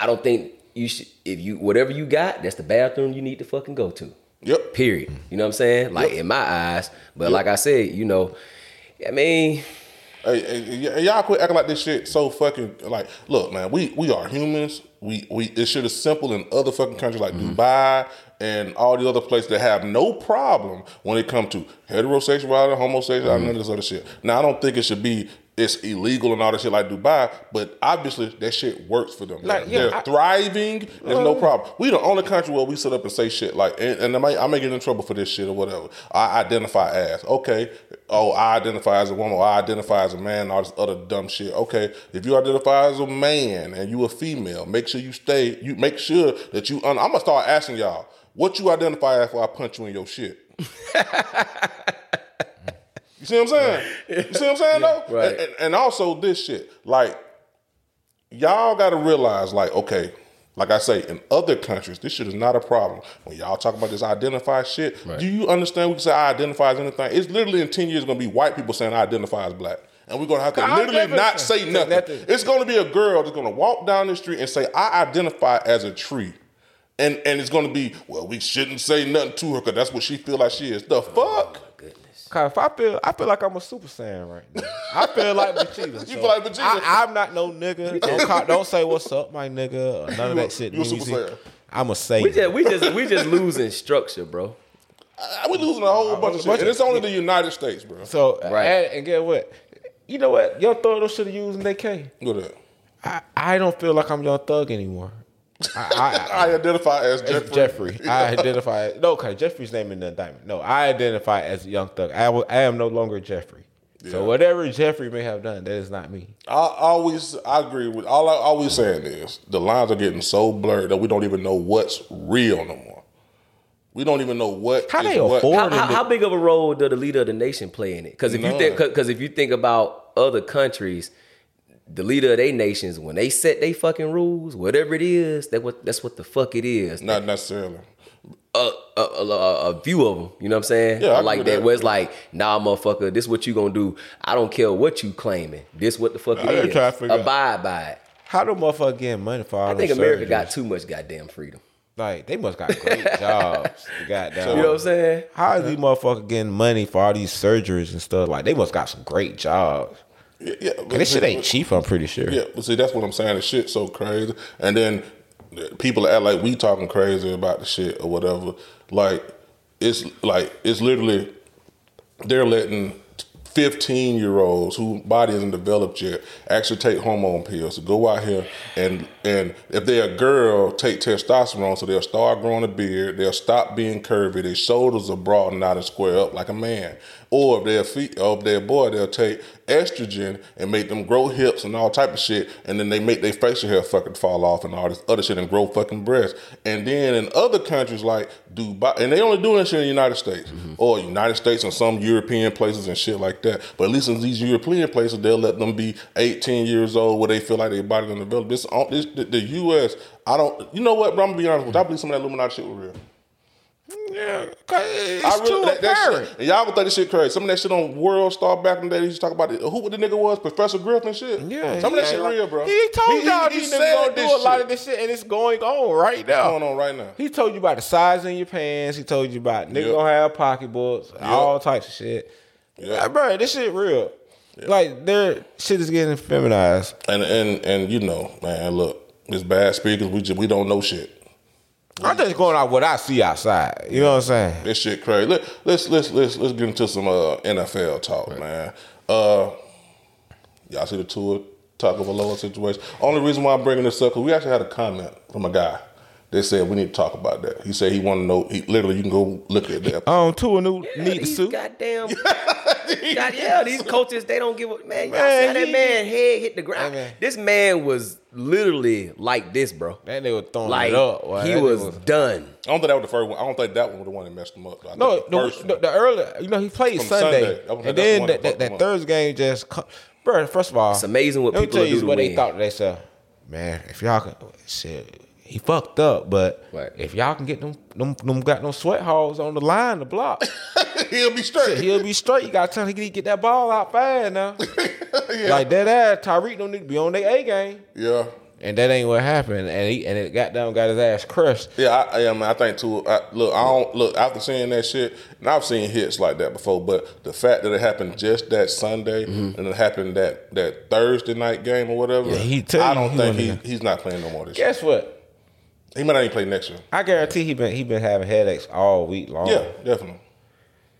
I don't think you should if you whatever you got, that's the bathroom you need to fucking go to. Yep. Period. You know what I'm saying? Like in my eyes. But like I said, you know, I mean, Hey, hey, y- y'all quit acting like this shit so fucking like. Look, man, we we are humans. We we it should is simple in other fucking countries like Dubai and all the other places that have no problem when it comes to heterosexuality, homosexuality, none of this other shit. Now I don't think it should be it's illegal and all that shit like Dubai, but obviously that shit works for them. Like, they're yeah, they're I- thriving. There's no problem. We the only country where we sit up and say shit like, and, and I, may, I may get in trouble for this shit or whatever. I identify as okay. Oh, I identify as a woman. Or I identify as a man. All this other dumb shit. Okay, if you identify as a man and you a female, make sure you stay. You make sure that you. Un- I'm gonna start asking y'all what you identify as before I punch you in your shit. You see what I'm saying? You see what I'm saying [LAUGHS] though? right. And, and, and also this shit, like y'all got to realize, like, okay, like I say, in other countries, this shit is not a problem. When y'all talk about this identify shit, do you understand? We can say I identify as anything. It's literally in ten years going to be white people saying I identify as black. And we're gonna have to I literally not say say nothing. nothing. It's gonna be a girl that's gonna walk down the street and say, I identify as a tree. And and it's gonna be, well, we shouldn't say nothing to her because that's what she feel like she is. The oh, fuck? Cause if I feel, I feel like I'm a super saiyan right now. I feel like Vegeta. [LAUGHS] You feel like Vegeta? I, am not no nigga. Don't, call, don't say what's up, my nigga, or none of that shit. you a Super. Saiyan. I'm a Saiyan. we just we just we just losing structure, bro. I- We losing a whole bunch of shit. And it's only the United States, bro. so Right. and, and get what? You know what? Young Thug should have used in their K. Look at that. I, I don't feel like I'm Young Thug anymore. I, [LAUGHS] I identify as I, as Jeffrey. Jeffrey. [LAUGHS] I identify no, cause Jeffrey's name in the indictment. No, I identify as Young Thug. I, wa- I am no longer Jeffrey. So whatever Jeffrey may have done, that is not me. I always, I agree with all I always saying is the lines are getting so blurred that we don't even know what's real no more. We don't even know what. How is they what. afford How, how, how big of a role does the leader of the nation play in it? Because if you think, because if you think about other countries, the leader of their nations, when they set they fucking rules, whatever it is, that what that's what the fuck it is. Not necessarily. a, a, a, a few of them. You know what I'm saying? Yeah, I like that. that. Where it's like, nah, motherfucker, this what you gonna do. I don't care what you claiming. This what the fuck I it just is. try to figure out- Abide by it. How do motherfucker getting money for all I think America surgeries? got too much goddamn freedom. Like they must got great [LAUGHS] jobs. Goddamn. You know what I'm saying? How How is these motherfuckers getting money for all these surgeries and stuff? Like they must got some great jobs. Yeah, yeah, this shit ain't cheap. I'm pretty sure. Yeah, but see, that's what I'm saying. The shit's so crazy, and then uh, people act like we talking crazy about the shit or whatever. Like it's like it's literally they're letting 15 year olds whose body isn't developed yet actually take hormone pills to go out here and and if they're a girl take testosterone so they'll start growing a beard they'll stop being curvy their shoulders are broadened out and square up like a man or if they're a fe- or if they're a boy they'll take estrogen and make them grow hips and all type of shit and then they make their facial hair fucking fall off and all this other shit and grow fucking breasts. And then in other countries like Dubai and they only do this shit in the United States mm-hmm. or United States and some European places and shit like that. But at least in these European places they'll let them be 18 years old where they feel like their body done developed. This, um, this the, the U.S. I don't you know what bro I'm gonna be honest with you. I believe some of that Illuminati shit was real Yeah, it's I really, too that, that apparent. shit, y'all gonna think this shit crazy. Some of that shit on World Star back in the day, they used to talk about it. Who the nigga was, Professor Griffin shit. Yeah, some of that he- shit real, bro. He told y'all he these niggas gonna do this a lot of this shit, and it's going on right now. going on right now. He told you about the size in your pants. He told you about nigga Yep. gonna have pocketbooks, all types of shit. Yep. Yeah, bro, this shit real. Like their shit is getting feminized. And and and you know, man, look, it's bad speakers. We just we don't know shit. I'm just going out what I see outside. You know what I'm saying? This shit crazy. Let, let's let's let's let's get into some uh, NFL talk, man. Uh, y'all see the Tua Tagovailoa situation? Only reason why I'm bringing this up because we actually had a comment from a guy. They said we need to talk about that. He said he want to know. He literally, you can go look at that. Um, two a new Yeah, need the these suit. goddamn, [LAUGHS] [LAUGHS] God, yeah, these coaches they don't give a man. Y'all Man, see how that man head hit the ground. Man. This man was literally like this, bro. That nigga was throwing Like it up. boy. he That was, done. I don't think that was the first one. I don't think that one was the one that messed him up. I No, the the, first the, the early, you know, he played From Sunday, Sunday. And that's the then that, that that, fucked him that up. Thursday game just, bro. First of all, It's amazing what let me people tell you do to what they thought to themselves. Man, if y'all can, shit, he fucked up, but Right. if y'all can get them, them, them got no sweat holes on the line the block, [LAUGHS] He'll be straight. he'll be straight. You gotta tell him he need to get that ball out fast now. [LAUGHS] Like that ass, Tyreek don't need to be on their A game, yeah. and that ain't what happened. And he and it got down, got his ass crushed. Yeah, I, I, mean, I think too. I, look, I don't look after seeing that shit, and I've seen hits like that before. But the fact that it happened just that Sunday and it happened that that Thursday night game or whatever, Mm-hmm. Yeah, he I don't think he, he's not playing no more this year. Guess what? He might not even play next year. I guarantee he been he been having headaches all week long. Yeah, definitely.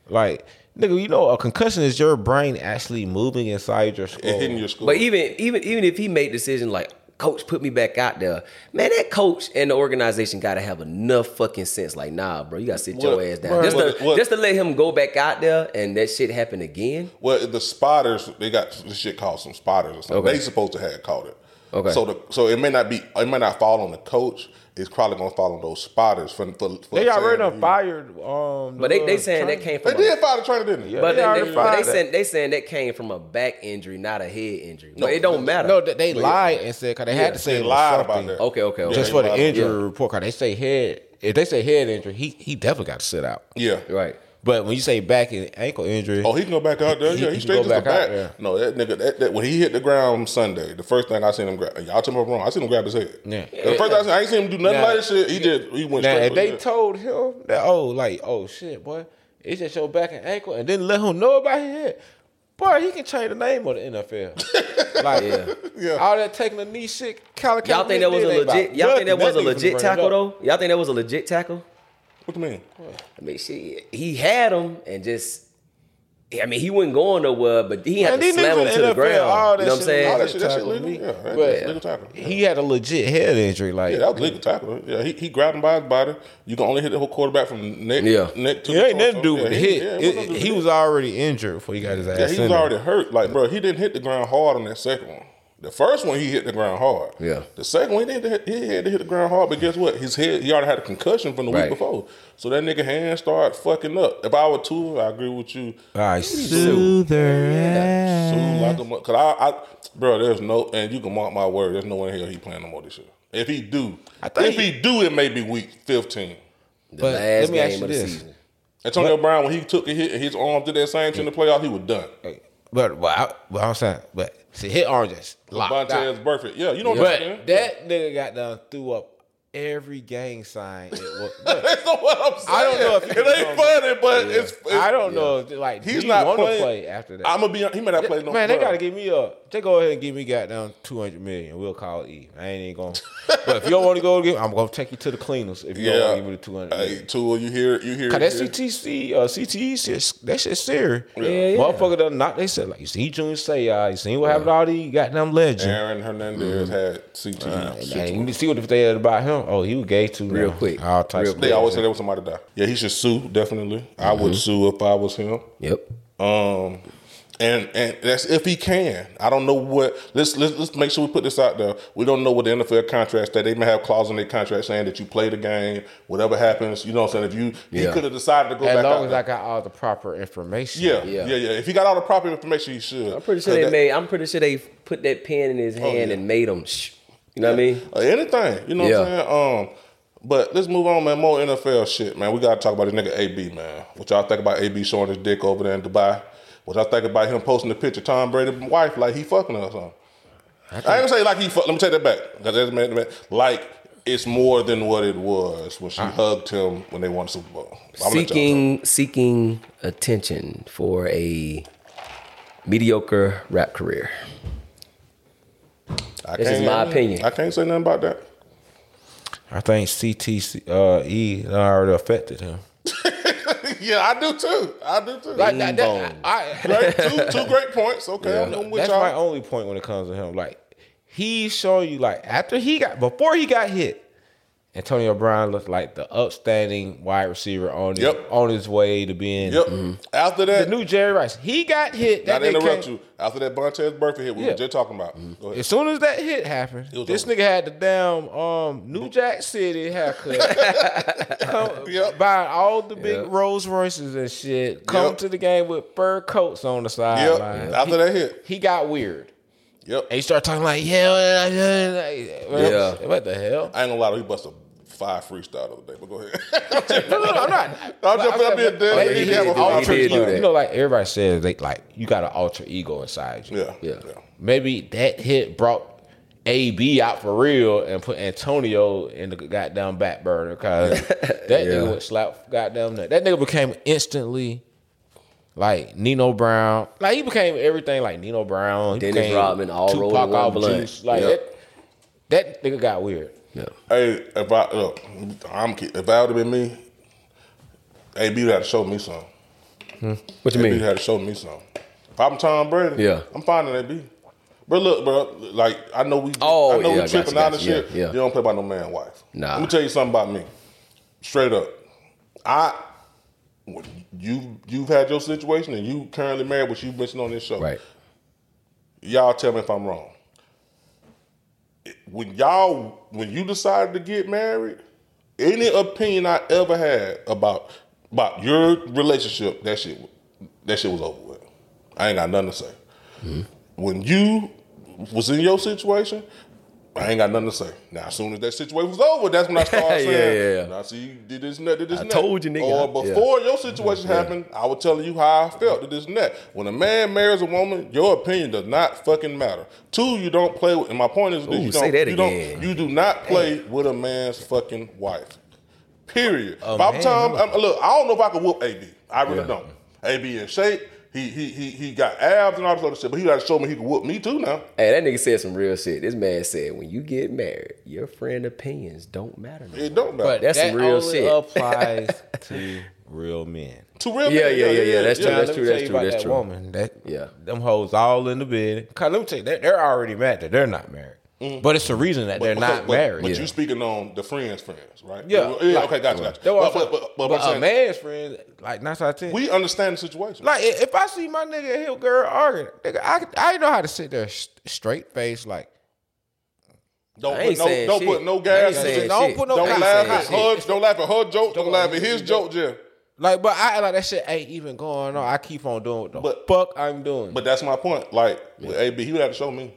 Like, nigga, you know, a concussion is your brain actually moving inside your skull. It hitting your skull. But even even even if he made decision like, coach, put me back out there, man, that coach and the organization got to have enough fucking sense. Like, nah, bro, you got to sit your ass down. what- just what- to what- just to let him go back out there and that shit happen again. Well, the spotters they got this shit called some spotters or something. Okay. They supposed to have caught it. Okay. So the so it may not be it may not fall on the coach. It's probably gonna fall on those spotters for, for, for They already saying done fired. Um, But they they saying trainer. that came They from. a- did fire the trainer, didn't they? Yeah. But They they, already they, but they saying they saying that came from a back injury, not a head injury. No, but it don't matter. No, they, they lied and said because they had to say They lied about something that. Okay, okay, okay. just they for the injury Yeah. report. Cause they say head. If they say head injury, he he definitely got to sit out. Yeah. right. But when you say back and ankle injury, Oh, he can go back out there. He- yeah, he he, straight go to the back out back. there. No, that nigga, that, that, when he hit the ground Sunday, the first thing I seen him grab, y'all tell me wrong. I seen him grab his head. Yeah. The first thing I seen, I ain't seen him do nothing Now- like that shit. He did. He went now straight. if they head. told him that oh like oh shit boy, it's just your back and ankle, and then let him know about his head. Boy, he can change the name of the NFL. [LAUGHS] like, Yeah. Yeah. all that taking a knee shit. Colin Y'all think that was a Kaepernick did ain't legit? Y'all think that was a legit tackle though? Y'all think that was a legit tackle? What you mean? I mean, shit, he had him and just I mean, he wasn't going nowhere, but he had Man, to slam niggas him to the NFL, ground. all that you know what I'm saying? all that shit, that shit legal. Yeah, that- But legal tackle. Yeah. He had a legit head injury. Like Yeah, that was legal tackle. Yeah, he, he grabbed him by his body. You can only hit the whole quarterback from neck, Yeah. neck to it the ain't nothing to do torso. with yeah, the hit. yeah, it It- wasn't nothing to do he was already injured before he got his ass. Yeah, he in was there. already hurt. Like, bro, he didn't hit the ground hard on that second one. The first one he hit the ground hard. Yeah. The second one he didn't. hit- He had to hit the ground hard, but guess what? His head. He already had a concussion from the Right. week before. So that nigga hand started fucking up. If I were Tua, I agree with you. All right, soother. Sue like a cause I, I, bro, there's no, and you can mark my word. There's no way in hell he playing no more this year. If he do, I think if he do, it may be week 15. The But last let me ask game you of the this. season. Antonio Brown, when he took a hit, his arm did that same shit in the playoff, he was done. But but, I, but I'm saying, but see, hit arm just locked. Vontaze Burfict. Yeah, you know what I'm saying. But that nigga got done threw up every gang sign. It was, [LAUGHS] That's not what I'm saying. I don't know if it ain't funny, but it's, it's. I don't know. If, like He's not you want playing. to play after that. I'm gonna be. He may not play no. Man, they gotta give me a. They go ahead and give me goddamn two hundred million. We'll call it E. I ain't even gonna. but if you don't want to go, give, I'm gonna take you to the cleaners. If you don't Yeah. want to give me the two hundred Hey, million. Tua, you hear? You hear? Cause that you CTC, uh, CTE, shit, that shit serious. Yeah, yeah. Motherfucker done not. They said like you see Junior say, y'all, you seen what happened to all these goddamn legends. Aaron Hernandez had CT. Man, situation. you see what they had about him? Oh, he was gay too. Real now. quick. all types. Real of They always say bullshit. there was somebody die. Yeah, he should sue. Definitely, I would Mm-hmm. sue if I was him. Yep. Um, and and that's if he can. I don't know what. Let's let's let's make sure we put this out there. We don't know what the NFL contracts that they may have clause in their contract saying that you play the game, whatever happens. You know what I'm saying? If you he could have decided to go As back As long out as there. I got all the proper information. yeah, Yeah. yeah, yeah, If he got all the proper information, he should. I'm pretty sure they that- made. I'm pretty sure they put that pen in his hand Oh, yeah. and made him. Shh. You know what I mean? Uh, anything. You know what I'm saying? Um, but let's move on, man. More NFL shit, man. We gotta talk about this nigga AB, man. What y'all think about AB showing his dick over there in Dubai? What y'all think about him posting the picture of Tom Brady's wife like he fucking her or something? I, ain't gonna say like he fuck. Let me take that back. that's- man, man, Like it's more than what it was when she hugged him when they won the Super Bowl. I'm gonna let Seeking seeking attention for a mediocre rap career. Talk. I this is my opinion. I can't say nothing about that. I think CTE uh, E already affected him. [LAUGHS] yeah, I do too. I do too. Like that, that Boom. I, [LAUGHS] Great, two, two great points. Okay, I'm, I'm with that's y'all. my only point when it comes to him. Like he showing you like after he got before he got hit, Antonio Brown looked like the upstanding wide receiver on his, on his way to being Yep. After that, the new Jerry Rice. He got hit. Not That to interrupt came- you. After that Vontaze Burfict hit, we Yeah. were just talking about. Go ahead. As soon as that hit happened, this over. nigga had the damn um New Jack City haircut. come, Yep. Buy all the big Rolls Royces and shit. Come Yep. to the game with fur coats on the Yep. sideline. After that hit. He got weird. Yep. And he started talking like, yeah, yeah, Yeah. What the hell? I ain't gonna lie to you, he busted a five freestyle of the day, but go ahead. [LAUGHS] No, no, no, I'm not. [LAUGHS] I'm just I'm being dead. Like, He he did have a did alter- he did do that. You know, like everybody says, they like you got an alter ego inside you. Yeah. Yeah. Yeah. Maybe that hit brought AB out for real and put Antonio in the goddamn back burner because [LAUGHS] that nigga would slap goddamn that. That nigga became instantly like Nino Brown. Like he became everything like Nino Brown. He Dennis became Rodman, all rolled in Tupac one off juice. Like Yeah. that, that nigga got weird. Yeah. Hey, if I look, I'm if that would have been me, AB would have to show me some. Hmm. What you AB mean? had to show me some. If I'm Tom Brady, Yeah. I'm finding AB. But look, bro, like I know we, Oh, I know yeah, we tripping out and shit. Yeah, yeah. You don't play by no man wife. Nah. Let me tell you something about me. Straight up, I, you you've had your situation and you currently married, which you mentioned on this show. Right. Y'all tell me if I'm wrong. When y'all, when you decided to get married, any opinion I ever had about about your relationship, that shit, that shit was over with. I ain't got nothing to say. Mm-hmm. When you was in your situation, I ain't got nothing to say. Now, as soon as that situation was over, that's when I [LAUGHS] started Yeah, saying, yeah, yeah. "Now, see, you did this and that, did this I and that." told you, nigga. Or Yeah. before your situation happened, I was telling you how I felt, did this and that. When a man marries a woman, your opinion does not fucking matter. Two, you don't play with. And my point is, this, Ooh, you say don't, that you don't, you do not play with a man's fucking wife. Period. A By the time. I'm- look, I don't know if I can whoop AB. I really Yeah. don't. AB in shape. He he he he got abs and all this other shit, but he got to show me he can whoop me too now. Hey, that nigga said some real shit. This man said, when you get married, your friend opinions don't matter. No. It don't matter. But That's that some real only shit. applies [LAUGHS] to real men. Two real Yeah, men. yeah, yeah, yeah, that's true, Now, that's true, me tell that's true, that's that true. Woman, that Yeah. them hoes all in the bed. Cause let me tell you, they're, they're already mad that they're not married. Mm-hmm. But it's the reason that they're But- not but, married. But yeah. you speaking on the friends, friends, right? Yeah, yeah. like- okay, gotcha, gotcha. But, but, but, but, But I'm a man's friend, like nine out of ten. we understand the situation. like if I see my nigga and his girl arguing, nigga, I I know how to sit there straight face like don't put no, don't shit. put no gas. saying don't shit. put no Don't laugh at her. Don't laugh at her joke. Don't laugh at his joke, Jeff. like, but I like that shit ain't even going on. I keep on doing what the But- fuck I'm doing. But that's my point. Like with AB, he would have to show me.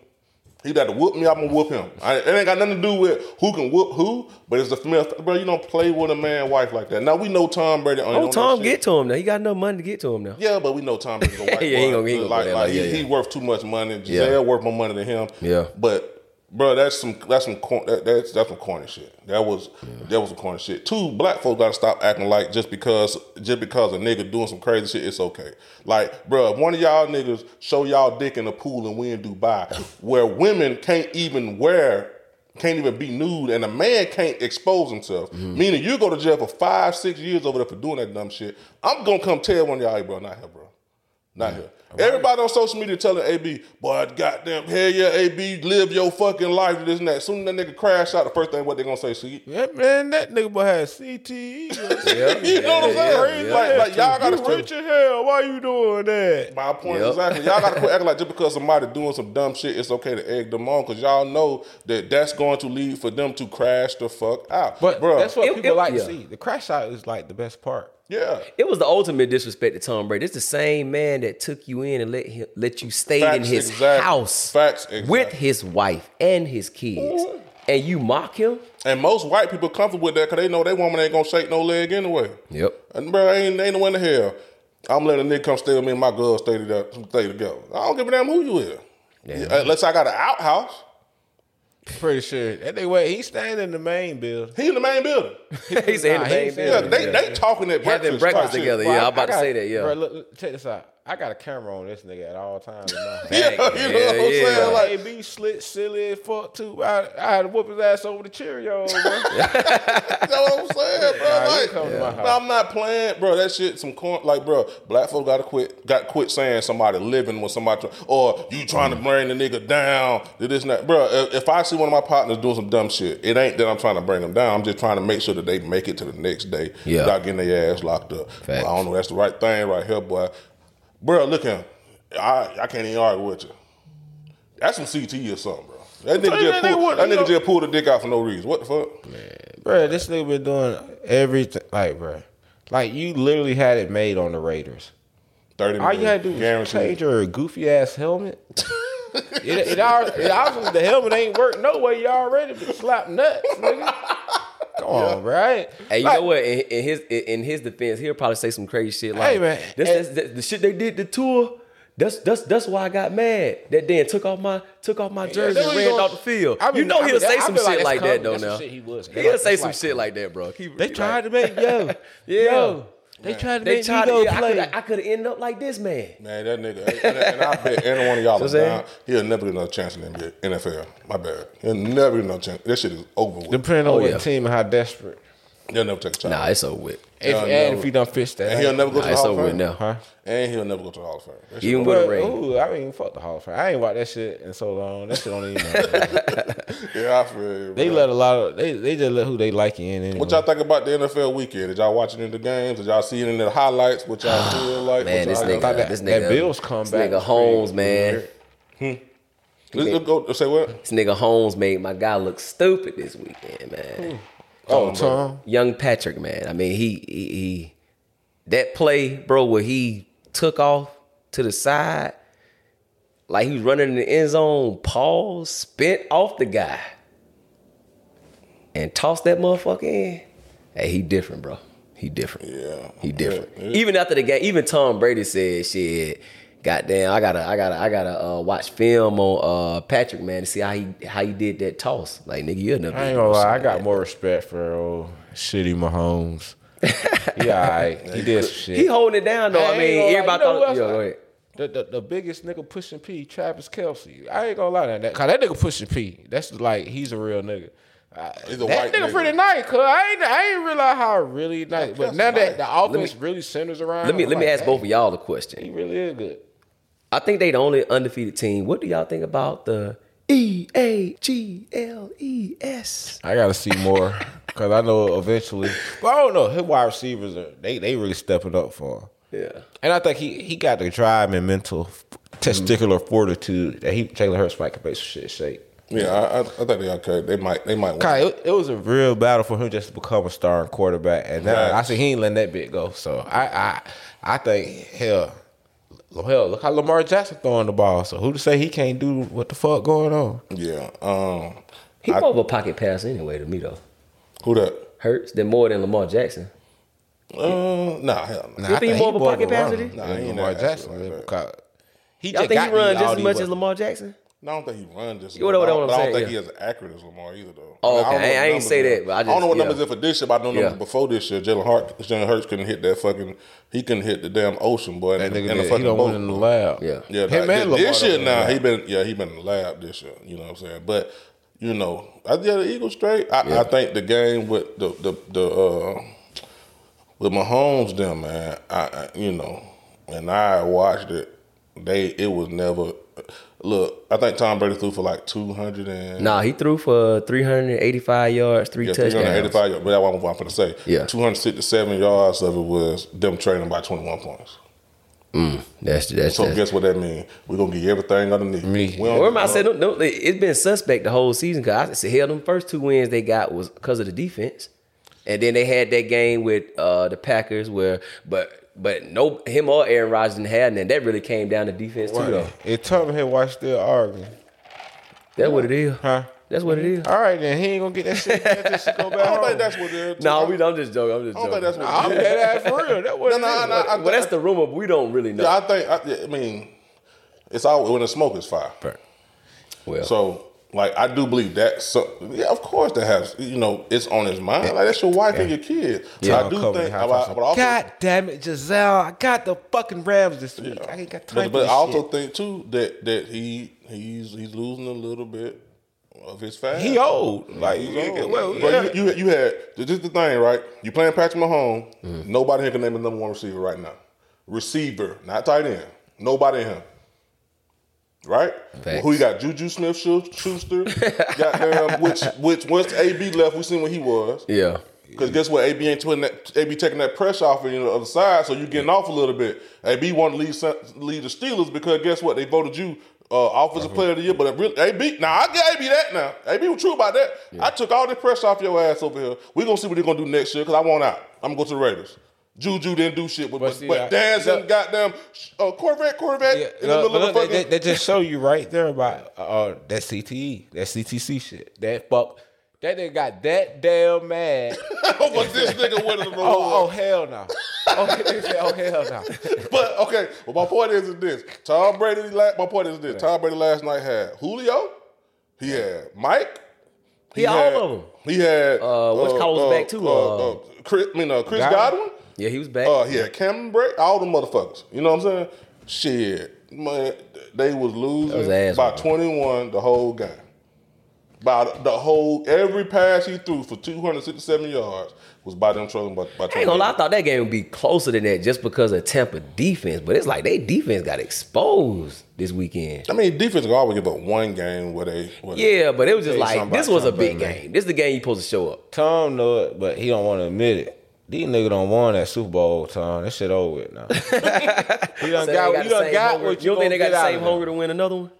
He'd have to whoop me. I'm gonna whoop him. I, it ain't got nothing to do with who can whoop who, but it's the female. Bro, you don't play with a man wife like that. Now we know Tom Brady. Oh, Tom get to him now. He got enough money to get to him now. Yeah, but we know Tom Brady's a [LAUGHS] white Yeah, he ain't gonna- he ain't gonna like, like, like, he, yeah, yeah. he worth too much money. Yeah. Gisele worth more money than him. Yeah. But bro, that's some that's some cor- that, that's that's some corny shit. That was that was some corny shit. Two black folks gotta stop acting like just because just because a nigga doing some crazy shit, it's okay. Like, bro, if one of y'all niggas show y'all dick in the pool and we in Dubai, [LAUGHS] where women can't even wear. Can't even be nude, and a man can't expose himself. Mm-hmm. Meaning, you go to jail for five, six years over there for doing that dumb shit. I'm gonna come tell one of y'all, hey, bro, not here, bro. Not here. Everybody on social media telling AB, boy, goddamn, hell yeah, AB, live your fucking life, this and that. Soon as that nigga crash out, the first thing what they gonna say, see? yeah, man, that nigga boy had CTE. [LAUGHS] you know what I'm saying? yeah, like, like y'all gotta you quit. rich as hell. Why you doing that? My point Yep. exactly. Y'all gotta [LAUGHS] quit acting like just because somebody doing some dumb shit, it's okay to egg them on, because y'all know that that's going to lead for them to crash the fuck out. But bro, that's what It- people it- like yeah. to see. The crash out is like the best part. Yeah. It was the ultimate disrespect to Tom Brady. It's the same man that took you in and let him, let you stay in his exactly. house Facts, with his wife and his kids, mm-hmm. and you mock him. And most white people comfortable with that because they know that woman ain't gonna shake no leg anyway. Yep. And bro, ain't ain't no in the hell. I'm letting a nigga come stay with me and my girl stay together. Stay together. I don't give a damn who you is. Unless I got an outhouse. Pretty sure that nigga wait, he's staying in the main building. He in the main building. [LAUGHS] He's in the main he's in Yeah, building. they they talking at Having breakfast. breakfast type shit. together. Yeah, I'm about to got- say that, yeah. Bro, look, look, check this out. I got a camera on this nigga at all times. in my [LAUGHS] house. Yeah, you know what I'm Yeah, saying? Like, Like, be slit, silly as fuck too. I, I had to whoop his ass over the Cheerios, bro. [LAUGHS] you know what I'm saying, bro? Nah, Like, come to my no, house. I'm not playing, bro. That shit, some corn. Like, bro, black folks gotta quit. Got quit saying somebody living with somebody, or you trying to bring the nigga down. to This and that, bro. If, if I see one of my partners doing some dumb shit, it ain't that I'm trying to bring them down. I'm just trying to make sure that they make it to the next day Yeah. without getting their ass locked up. Facts. I don't know. That's the right thing right here, boy. Bro, look at him. I I can't even argue with you. That's some CTE or something, bro. That nigga, just that pulled, want- that nigga know- just pulled a dick out for no reason. What the fuck? Man, bro, this nigga been doing everything. Like, bro, like you literally had it made on the Raiders. 30 All you had to do was Guaranteed. change your goofy ass helmet. it, it, al- it obviously the helmet ain't work no way. You already been slap nuts, nigga. Come on, bro. I ain't- Hey, you like, know what? In, in his in his defense, he'll probably say some crazy shit like, Hey, man, this, and- that's, that's the shit they did the tour. That's that's that's why I got mad. That then took off my took off my jersey that's and ran off the field. I mean, you know I he'll mean, say some feel like shit like that though. That's Now shit he was. He'll Like, say some like- shit like that, bro. He- They he tried like- to make yo, [LAUGHS] yo. They tried to They make tried me go. Yeah, play. I could have ended up like this man. Man, that nigga, and, and I bet any one of y'all [LAUGHS] So is saying? down. He'll never get another chance in the NBA, NFL. My bad. He'll never get another chance. That shit is over with. Depending on Oh, what yeah. team and how desperate. He'll never take a chance. Nah, it's over with. If, Yeah, and never. if he done fix that, and he'll never go Nah, to the it's Hall of over with Fame. now. Huh? And he'll never go to the Hall of Fame. That shit Even with a But, ring. ooh, I mean, fuck the Hall of Fame. I ain't watched that shit in so long. That shit don't even matter. [LAUGHS] yeah, I feel you. they bro. let a lot of they they just let who they like in. Anyway. What y'all think about the NFL weekend? Did y'all watch it in the games? Did y'all see it in the highlights? What y'all [SIGHS] feel like? Man, What this y'all nigga, thought that- this that nigga, Bills this comeback nigga was Holmes, man. weird. Hmm. Let's, let's go. Say what? This nigga Holmes made my guy look stupid this weekend, man. Hmm. Oh, Tom. Young Patrick, man. I mean, he, he he that play, bro, where he took off to the side, like he was running in the end zone, pause, spent off the guy, and tossed that motherfucker in. Hey, he different, bro. He different. Yeah. He different. Yeah, yeah. Even after the game, even Tom Brady said, "Shit, goddamn, I gotta, I gotta, I gotta uh, watch film on uh, Patrick, man, to see how he how he did that toss. Like, nigga, you'll never. I ain't gonna lie. I got that, more respect for old shitty Mahomes. [LAUGHS] yeah, alright. he did some shit. He holding it down though. I, ain't mean, gonna lie, everybody you know thought. Yo, I- go. The, the, the biggest nigga pushing P, Travis Kelce. I ain't gonna lie to that. Cause that nigga pushing P. That's like he's a real nigga. He's a That white nigga, nigga. pretty nice, cuz I ain't I ain't realize how really nice. But that's now nice. that the offense really centers around, Let me him, let me like, ask both of y'all the question. He really is good. I think they the only undefeated team. What do y'all think about the E A G L E S? I gotta see more because I know eventually. But I don't know. His wide receivers are they they really stepping up for him. Yeah. And I think he he got the drive and mental testicular mm-hmm. fortitude that he Jalen Hurts might can make some shit shake. Yeah, I, I, I think they okay. They might. They might. Win. Kai, it, it was a real battle for him just to become a starting quarterback, and now Right. I see he ain't letting that bit go. So I I I think hell. Hell, look how Lamar Jackson throwing the ball. So who to say he can't do what the fuck going on? Yeah. Um. He more of a pocket pass anyway to me though. Who that? Hurts than more than Lamar Jackson. Uh. Nah. Hell no. Nah, You I think he more of a more pocket runner passer than- Nah, than he ain't Lamar Jackson. athletic man, like that. because He Y'all just think he got run just as much as Lamar Jackson? No, I don't think he runs just. You know what I I'm don't, I don't think yeah. he as accurate as Lamar either, though. Oh, I, mean, okay. don't know I- I what ain't numbers say are. that, but I I don't know what yeah. numbers are for this year, but I know numbers Yeah. before this year. Jalen Hurt, Jalen Hurts couldn't hit that fucking. He couldn't hit the damn ocean, boy. That nigga in the did, he fucking don't boat. win in the lab. Yeah. Yeah, Him nah, and this, this year now win he been yeah he been in the lab this year. You know what I'm saying? But you know, I yeah the Eagles straight. I, I think the game with the the the uh, with Mahomes them man. I, I you know, and I watched it. They it was never. Look, I think Tom Brady threw for like two hundred and Nah, he threw for 385 yards, three yeah, touchdowns. 385 yards. But that's what I'm going to say. Yeah. 267 yards of it was them training by 21 points. That's that's. So that's guess what that means? We're gonna get everything underneath. Me. We don't- Or am I saying no, it's been suspect the whole season? Cause I said hell, them first two wins they got was because of the defense, and then they had that game with uh, the Packers where, but but no, him or Aaron Rodgers didn't have, and that really came down to defense too. Though It told me here why still arguing. that's what it is. Huh? That's what it is. All right, then he ain't gonna get that shit. Let that shit go back I don't home. think that's what it is. No, we. I'm just joking. I'm just I don't joking. think that's what I'm dead ass for real. That was [LAUGHS] No, no, no, I- well, that's the rumor. But we don't really know. Yeah, I think. I, I mean, it's all when the smoke is fire. well, So, like, I do believe that. So, yeah, of course, that has. You know, it's on his mind. Like that's your wife and your kid. So Yeah, I do think. the But, but also, God damn it, Gisele! I got the fucking Rams this week. I ain't got time but, for but this I also shit. think too that that he he's he's losing a little bit of his fast. He old. Like, He's old. well, But yeah. you, you you had this is the thing, right? You playing Patrick Mahomes. Mm. Nobody here can name a number one receiver right now. Receiver, not tight end. Nobody in him. Right? Facts. Who you got? Juju Smith Schuster. Goddamn, which which once AB left, we seen what he was. yeah. Because guess what? AB ain't putting that, AB taking that pressure off of you on the other side, so you're getting off a little bit. AB want to lead, lead the Steelers because guess what? They voted you uh, offensive player of the year. But it really, AB, now I get AB that now. AB was true about that. I took all the pressure off your ass over here. we going to see what they're going to do next year because I want out. I'm going to go to the Raiders. Juju didn't do shit, but, but, see, but I- dancing, look- goddamn uh, Corvette, Corvette Yeah, in the look, middle of the fucking. that, that just show you right there about uh, that CTE, that CTC shit. That fuck, that nigga got that damn mad. [LAUGHS] but this nigga winning the [LAUGHS] oh, oh hell no. Oh, [LAUGHS] nigga oh hell no. But okay, well, my point is, is this: Tom Brady. la- My point is this: Tom Brady last night had Julio, he had Mike, He all had, of them. He had Uh, what's Carlos back too? Uh, Uh, uh, Chris, I mean, uh, Chris Godwin? Godwin. Yeah, he was back. Uh, yeah, had Cameron Brate, all the motherfuckers. You know what I'm saying? Shit, man, they was losing was by 21 the whole game. By the- the whole every pass he threw for 267 yards was by them trailing by, by 20. I ain't gonna lie, I thought that game would be closer than that just because of Tampa defense. But it's like they defense got exposed this weekend. I mean, defense can always give up one game where they. Where they- Yeah, but it was just like this was a big Brady, man. game. This is the game you supposed to show up. Tom know it, but he don't want to admit it. These niggas don't want that Super Bowl, Tom. That shit over with now. [LAUGHS] he done So got, got you the done got hunger. what you don't think they got the same hunger? hunger to win another one?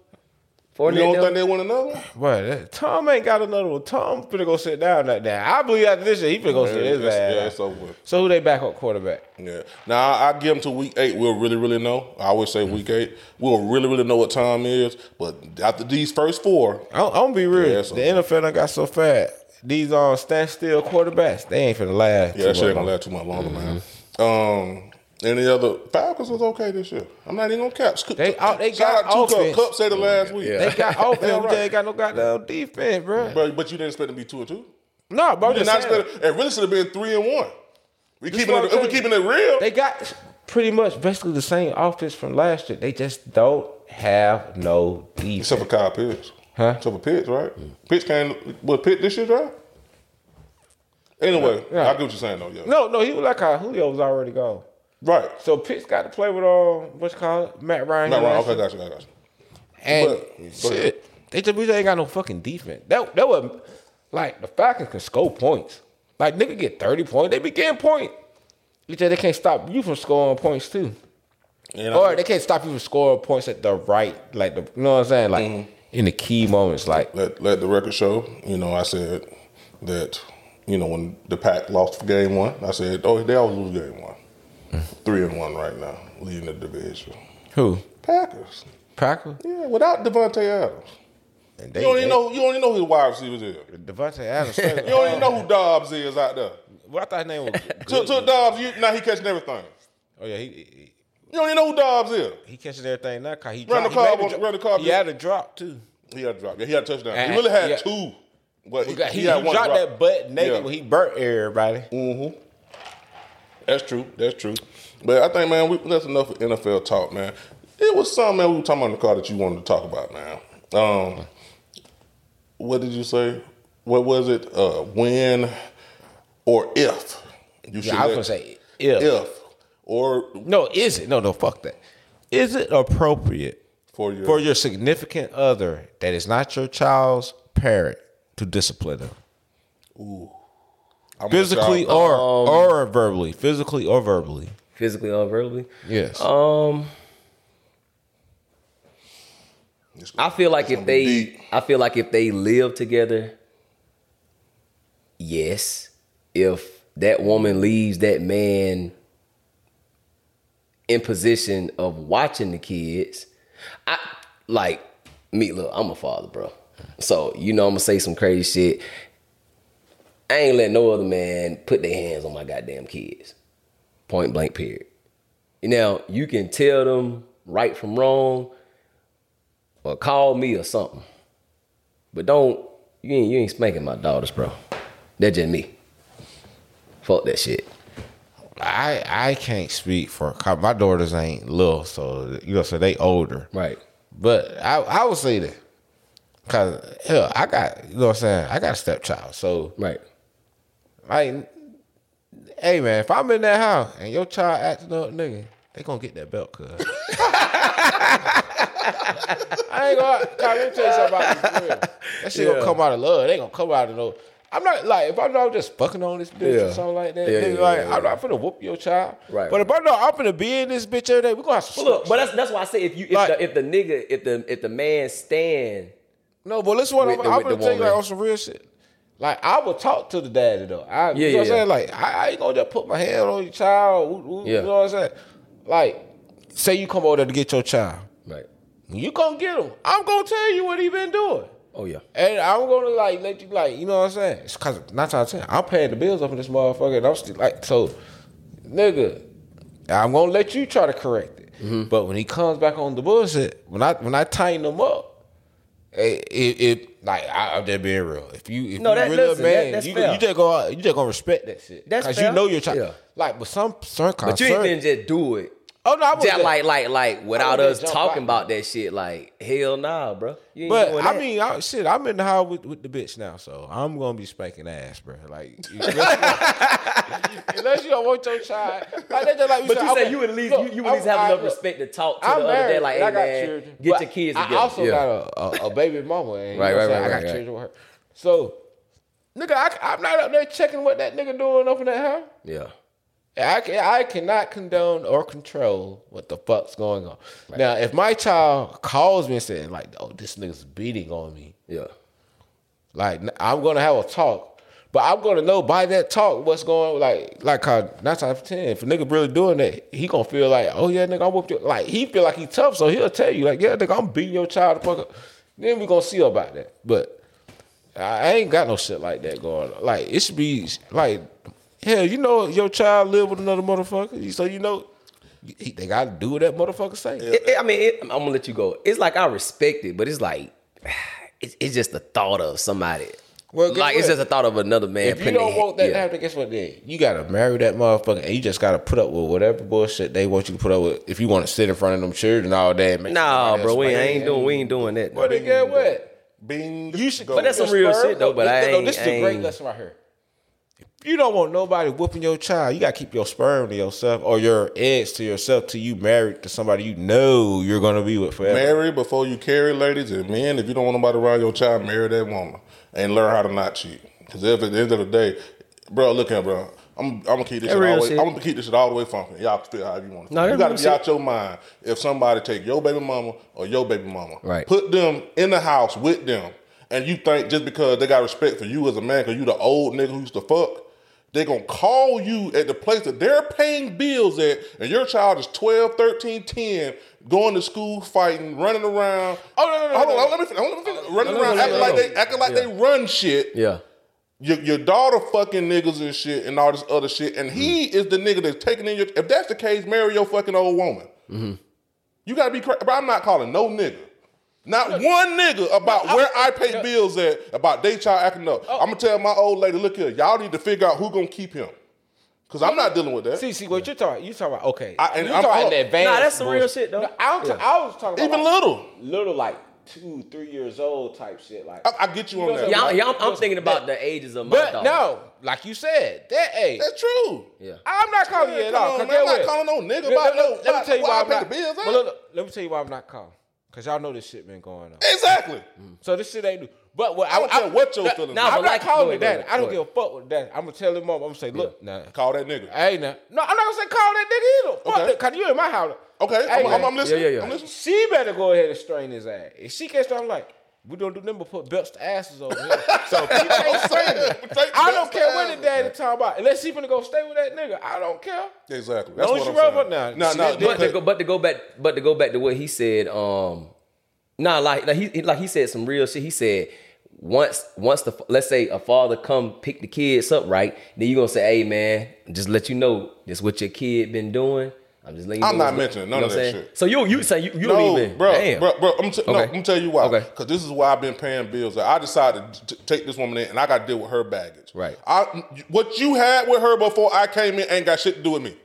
For You don't think they win another one? Boy, Tom ain't got another one. Tom finna go sit down like that. I believe after this year, he finna go sit his ass. yeah, it's over with. So who they backup quarterback? Yeah. Now I, I give them to week eight. We'll really, really know. I always say week eight. We'll really, really know what time is. But after these first four, I'm, I'm gonna be real. Yeah, the NFL done got so fat. These on standstill quarterbacks, they ain't finna last. yeah, that shit ain't gonna last too much longer, man. Um, any other Falcons was okay this year. I'm not even gonna cap. Scoop- They out- they shout got out to Cup. offense. Cup said it last week. They got [LAUGHS] offense, Yeah, but they ain't got no goddamn defense, bro. But, but you didn't expect them to be two and two. No, bro, You did just not saying. expect it. It really should have been three and one. We keeping it. If we saying. keeping it real. They got pretty much basically the same offense from last year. They just don't have no defense. Except for Kyle Pitts. Huh? Except for Pitts, right? Pitts came. Was Pitt this year, right? Anyway, Yeah. I get what you're saying though. Yeah. No, no, he was like how Julio was already gone. Right. So Pitts got to play with uh, what's called Matt Ryan. Wrong. last Okay, gotcha, gotcha. And But- shit, they just we ain't got no fucking defense. That that was like the Falcons can score points. Like nigga get thirty points, they be getting points. You just they can't stop you from scoring points too, And or I, they can't stop you from scoring points at the right, like the you know what I'm saying, like Mm-hmm. In the key moments, like let let the record show. You know, I said that. You know, when the Pack lost game one, I said, "Oh, they always lose game one. Mm. Three and one right now, leading the division. who Packers. Packers. Yeah, without Davante Adams. And they, You don't even they- know. You don't even know who the wide receivers is. Davante Adams. [LAUGHS] You don't even know who Dobbs is out there. Well, I thought his name was. [LAUGHS] Took, Dobbs. You, now he catching everything. Oh yeah, he You don't even know who Dobbs is. he catching everything now. Cause he Run the dropped- he car, made the car. He had a drop too. He had a drop. Yeah, he had a touchdown. And- he really had yeah. two. But he, He, he, he he dropped drop. that butt naked Yeah. when he burnt everybody. That's true. That's true. But I think, man, we, that's enough of NFL talk, man. It was something, man, we were talking about in the car that you wanted to talk about, man. Um, what did you say? What was it? Uh, when or if you should Yeah, I was let- gonna say if. if or No, is it? No, no, fuck that. Is it appropriate for your for your significant other that is not your child's parent to discipline them? I'm Physically child- or Um, or verbally. Physically or verbally. Physically or verbally. Yes. Um, It's I feel like if they, deep. I feel like if they live together, yes. If that woman leaves that man in position of watching the kids, I like me. Look, I'm a father, bro. So you know I'm gonna say some crazy shit. I ain't let no other man put their hands on my goddamn kids. Point blank. Period. Now you can tell them right from wrong or call me or something. But don't you ain't you ain't spanking my daughters, bro. That's just me. Fuck that shit. I I can't speak for my daughters ain't little, so you know, so they older. Right. But I I would say that. Cause hell, I got you know what I'm saying, I got a stepchild. So Right. like hey man, if I'm in that house and your child acting up, nigga, they gonna get that belt, cuz. [LAUGHS] I ain't gonna let me tell you something about this. That shit gonna come out of love. They gonna come out of no. I'm not like if I know I'm just fucking on this bitch Yeah. or something like that. Yeah, nigga, yeah, like yeah, I'm not finna whoop your child. Right, But if I know I'm finna be in this bitch every day, we gonna have some Look, but that's that's why I say if you if, Like- the, if the nigga if the if the man stand No, but listen what With I'm, I'm gonna the tell you like on some real shit. Like I would talk to the daddy though. I, Yeah, you know what I'm yeah, saying? Like I, I ain't gonna just put my hand on your child. woo, woo, Yeah. You know what I'm saying? Like, say you come over there to get your child. right. You gonna get him, I'm gonna tell you what he been doing. Oh yeah. And I'm gonna like let you like, you know what I'm saying? It's cause nine times out of ten, I'm paying the bills up in this motherfucker and I'm still like so nigga, I'm gonna let you try to correct it. Mm-hmm. But when he comes back on the bullshit, when I when I tighten him up, it, it, it like I, I'm just being real. If you if No, you that- really listen, a that- man, that's you, fair. you just go you just gonna respect that shit. That's Cause fair. you know your child. Yeah. Like but some certain But you ain't concern- just do it. Oh no, I was Just like like like without us talking about that shit. Like hell nah, bro. You ain't But doing I that. mean, I, shit, I'm in the house with, with the bitch now, so I'm gonna be spanking ass, bro. Like, [LAUGHS] unless you don't want your child, like just like. we But you I'm say you at least look, you, you at least I'm- have I- enough look, respect to talk to I'm the other married. day. Like, and hey I got man, children, get but your kids I together. also yeah. got a, a, a baby mama, and you Right, know what I'm right, saying? right, I got right. children with her. So, nigga, I, I'm not up there checking what that nigga doing up in that house. yeah. I, can, I cannot condone or control what the fuck's going on. Now, if my child calls me and says, like, oh, this nigga's beating on me, Yeah. like I'm gonna have a talk, but I'm gonna know by that talk what's going like like how nine times out of ten. If a nigga really doing that, he gonna feel like, oh yeah, nigga, I'm whoop you. Like he feel like he tough, so he'll tell you like, yeah, nigga, I'm beating your child the fuck up. Then we gonna see about that. But I I ain't got no shit like that going. on. Like it should be like, hell, you know, your child live with another motherfucker, so you know. he- They gotta do what that motherfucker say. It- it- I mean, it, I'm gonna let you go. It's like I respect it, but it's like [SIGHS] it's, it's just the thought of somebody. Well, guess like it's just the thought of another man. If you don't want that to happen, guess what? Then you gotta marry that motherfucker, and you just gotta put up with whatever bullshit they want you to put up with. If you want to sit in front of them children all day, and make Nah, bro, we ain't you. doing we ain't doing that. But then get what? Bean. You should. go. But that's some real shit, though, but no, I no, ain't- This is a great ain't- lesson right here. You don't want nobody whooping your child. You gotta keep your sperm to yourself or your eggs to yourself till you married to somebody you know you're gonna be with forever. Marry before you carry, ladies and men. If you don't want nobody around your child, marry that woman and learn how to not cheat. Because if at the end of the day, bro, look here, bro. I'm, I'm gonna keep this shit all the way. shit. I'm gonna keep this shit all the way funky. Y'all feel however you want to. No, you gotta be shit. out your mind if somebody take your baby mama or your baby mama, Right. Put them in the house with them, and you think just because they got respect for you as a man, because you the old nigga who used to fuck. They gonna call you at the place that they're paying bills at, and your child is 12, 13, 10, going to school, fighting, running around. Oh, no, no, no, Hold no, on, no. let me finish. Let me finish. Running no, around, no, acting no, like no. they acting like they run shit. Yeah. Your, your daughter fucking niggas and shit and all this other shit, and he Mm-hmm. is the nigga that's taking in your. If that's the case, marry your fucking old woman. Mm-hmm. You gotta be crazy. But I'm not calling no nigga. Not one nigga about where I pay bills at, about they child acting up. Oh. I'm gonna tell my old lady, look here, y'all need to figure out who gonna keep him. Cause I'm not dealing with that. See, see what you're talking. You talking about okay? I- and you I'm- talking I'm- about advanced. Nah, that's some real shit, though. No, I'm ta- I was talking about Even like, little. little like two, three years old type shit. Like I, I get you on You know that. what Yeah, I'm I'm, I'm, I'm thinking about the ages of my But daughter. no, like you said, that age. That's true. Yeah. I'm not calling you at all. on, 'cause man, I'm not calling no nigga about let- no- Let me tell you why why I I'm pay not. the bills, but look, look, let me tell you why I'm not calling. Cause y'all know this shit been going on. Exactly. Mm-hmm. So this shit ain't new. But what I don't care what your that- feelings Nah, I'm not like- calling go it ahead, that. I don't give a fuck with that. I'm gonna tell him mom. I'm gonna say, look, nah. Call that nigga. Hey, nah. No, I'm not gonna say call that nigga either. Fuck Okay. that, cause you in my house. Okay, Hey, I'm, I'm, man. I'm listening. Yeah, yeah, yeah. I'm listening. She better go ahead and strain his ass. If she can't strain, I'm like, we don't do nothing but put belts to asses over here. So if he can't strain it. I don't care what the daddy talking about. Unless she finna go stay with that nigga, I don't care. Exactly. That's Long what as I'm you saying. rub now. No, no, but to go, but to go back, but to go back to what he said, um, nah, like, like he like he said some real shit. He said once once the let's say a father come pick the kids up, right? Then you gonna say, hey man, just let you know this what your kid been doing. I'm just letting you I'm know not what's- mentioning you none know of that saying? shit. So you you say you, you no, don't even, bro, damn. bro, bro. I'm, t- no, I'm gonna tell you why. Okay. Because this is why I've been paying bills. I decided to t- take this woman in, and I got to deal with her baggage. Right. I, what you had with her before I came in ain't got shit to do with me.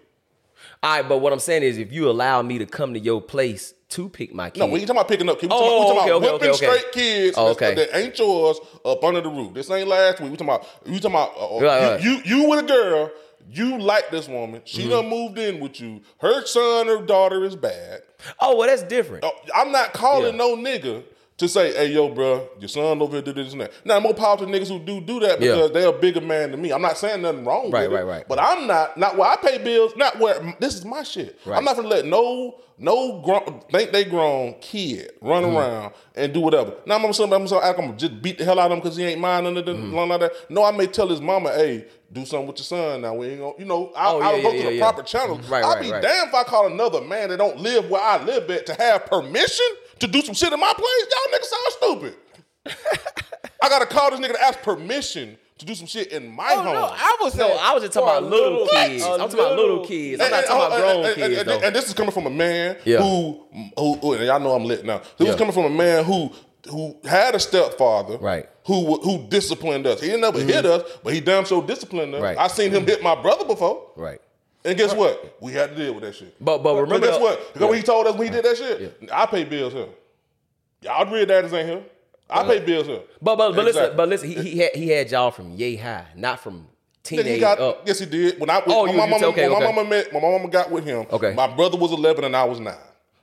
All right, but what I'm saying is, if you allow me to come to your place to pick my kid, No, we ain't talking about picking up kids. We Oh, talking, we talking okay, about okay, whipping okay, okay. straight kids Oh, okay. that ain't yours up under the roof. This ain't last week. We talking about you talking about uh, Right, right. You, you you with a girl. You like this woman. She Mm-hmm. done moved in with you. Her son or daughter is bad. oh well, that's different. Oh, I'm not calling Yeah. no nigga to say, hey, yo, bro, your son over here did this and that. Now, more power to niggas who do do that Yeah. because they're a bigger man than me. I'm not saying nothing wrong Right, with it. right, right. But I'm not, not where I pay bills, not where, this is my shit. Right. I'm not gonna let no, no grown, think they grown kid run Mm-hmm. around and do whatever. Now, I'm gonna, I'm gonna, I'm gonna just beat the hell out of him because he ain't mine under the, Mm-hmm. none of that. No, I may tell his mama, hey, do something with your son now. We ain't gonna, you know, I'll, Oh, I'll yeah, go yeah, to the yeah, proper yeah. channels. Right, I'll right, be right. damn if I call another man that don't live where I live at to have permission to do some shit in my place. Y'all niggas sound stupid. [LAUGHS] I gotta call this nigga to ask permission to do some shit in my Oh, home. no, I was No, I was just talking about a little What? kids. A I'm talking about little kids. I'm And- not and- talking about grown and- kids and, though. and this is coming from a man Yeah. who, who, who- and y'all know I'm lit now. This Yeah. is coming from a man who who had a stepfather, Right. Mm-hmm. Who who disciplined us. He didn't ever hit us, but he damn sure disciplined us. Right. I seen him hit my brother before. right. And guess what? We had to deal with that shit. But- but remember guess what? Because when he told us when he did that shit, I pay bills here. Y'all real daddies ain't here. I pay bills here. But but but listen, Exactly. but listen, he he had he had y'all from yay high, not from teenage he got, up. yes, he did. When I Oh, when you- my mama, okay, when my mama met, when my mama got with him. Okay. my brother was eleven and I was nine.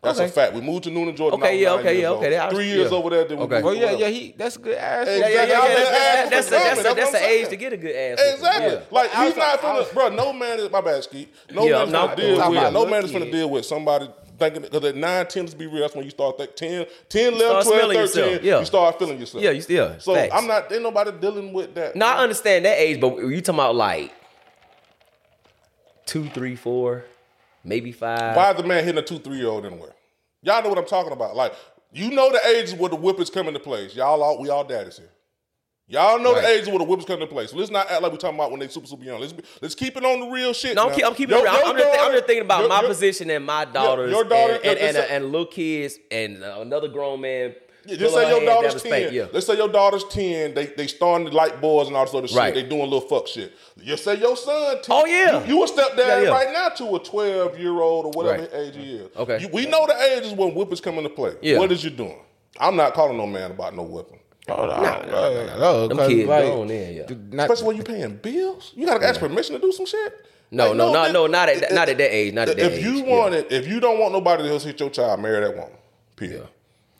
That's a fact. We moved to Newnan, Georgia. Okay, yeah, when I okay, yeah, okay. old. That- Three years yeah. over there. Then we Okay. moved Well, yeah, yeah, he that's a good ass. Hey, Yeah, yeah, yeah, yeah. That's, just that's, for that's, comment. that's, That's the age to get a good ass. Exactly. Yeah. Like I he's was- not I was- finna, bro. No man is my bad, Skeet. No Yeah, man is no, finna deal with. No man is finna kid. deal with somebody thinking because at 9, 10 to be real. That's when you start thinking 10, 10 11, 12, 13. Yeah. You start feeling yourself. Yeah, you- yeah, So facts. I'm not. Ain't nobody dealing with that. Now I understand that age, but you talking about like two, three, four, maybe five. Why is the man hitting a two, three year old anywhere? Y'all know what I'm talking about. Like, you know the ages where the whippers come into place. Y'all all we all daddies here. Y'all know the ages where the whippers come into place. So let's not act like we're talking about when they super super young. Let's be, let's keep it on the real shit. No, I'm, keep, I'm keeping Your- it real. I'm, just, I'm just thinking about your- my your- position and my daughters your daughter- and, and, and, say- and little kids and another grown man. Yeah, just say your daughter's the spank. 10. Yeah. Let's say your daughter's 10. They they starting to like boys and all this other shit. They doing little fuck shit. You say your son 10. Oh, yeah. You, you a stepdad Yeah, yeah. right now to a 12 year old or whatever Right. age he is. Okay. You- we know the ages when whippers come into play. Yeah. What is you doing? I'm not calling no man about no whipping. Oh, no, Nah, no, no, Them 'cause, kids like, grown then, yeah. not- Especially when you paying bills, you gotta ask permission to do some shit. No, Like, no, no, no, not at it- that- not at that age, not at that age. if you want yeah. it, if you don't want nobody else hit your child, marry that woman. Period.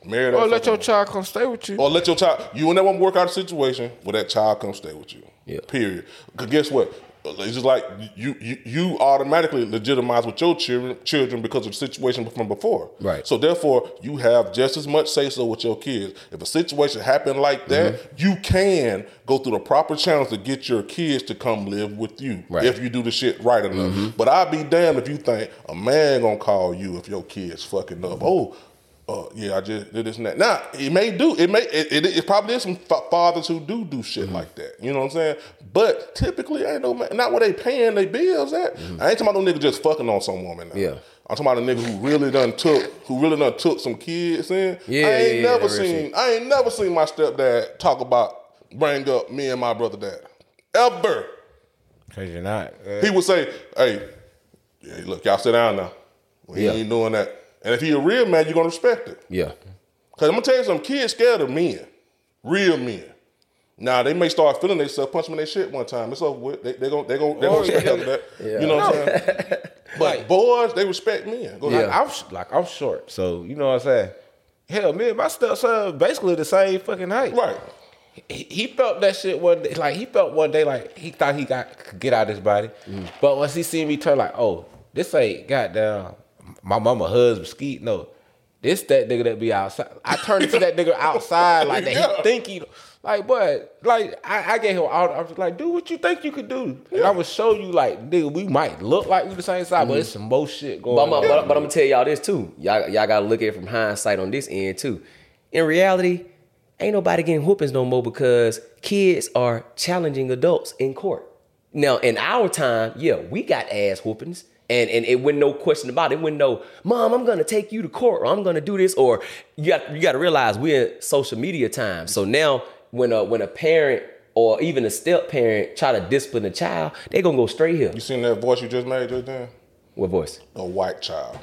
Marry that. Or let your woman. child come stay with you. Or let your child. You will never work out a situation where that child come stay with you. Yeah. Period. Because guess what? It's just like you, you you automatically legitimize with your children children because of the situation from before. Right. So therefore, you have just as much say so with your kids. If a situation happened like that, Mm-hmm. you can go through the proper channels to get your kids to come live with you Right. if you do the shit right enough. Mm-hmm. But I'd be damned if you think a man gonna call you if your kid's fucking up. Oh, uh, yeah, I just did this and that. Now it may do. It may. It, it, it probably is some fa- fathers who do do shit Mm-hmm. like that. You know what I'm saying? But typically, ain't no man. Not where they paying their bills at. I ain't talking about no nigga just fucking on some woman. Now. Mm-hmm. Yeah. I'm talking about a nigga who really done took, who really done took some kids in. Yeah, I ain't yeah, yeah, never real seen. shit. I ain't never seen my stepdad talk about bring up me and my brother dad ever. Cause you're not. uh, He would say, "Hey, yeah, look, y'all sit down now. We Yeah. ain't doing that." And if he a real man, you're gonna respect it. Yeah. Cause I'm gonna tell you some kids scared of men, real men. Now they may start feeling themselves, punch them in their shit one time. It's over with. They they gonna they gonna they Oh, gonna respect yeah. after that. You know what I'm saying? [LAUGHS] But boys, they respect men. Go Like. I'm like I'm short, so you know what I'm saying. Hell, me and my stepson basically the same fucking height. Right. He, he felt that shit one day. Like he felt one day like he thought he got could get out of his body, Mm. but once he seen me turn like, oh, this ain't goddamn my mama husband skeet. No, this that nigga that be outside. I turned into that nigga outside like that. Yeah. He think he like, but like I, I gave him all. I was like, do what you think you could do, and I would show you like, nigga, we might look like we the same size, but it's mm. some more shit going But I'm, on. but, but I'm gonna tell y'all this too. Y'all, y'all gotta look at it from hindsight on this end too. In reality, ain't nobody getting whoopings no more because kids are challenging adults in court. Now, in our time, yeah, we got ass whoopings. And, and it wasn't no question about it. It wasn't no, mom, I'm gonna take you to court or I'm gonna do this. Or you got you gotta realize we're in social media time. So now when a when a parent or even a step parent try to discipline a child, they gonna go straight here. You seen that voice you just made just then? What voice? A white child.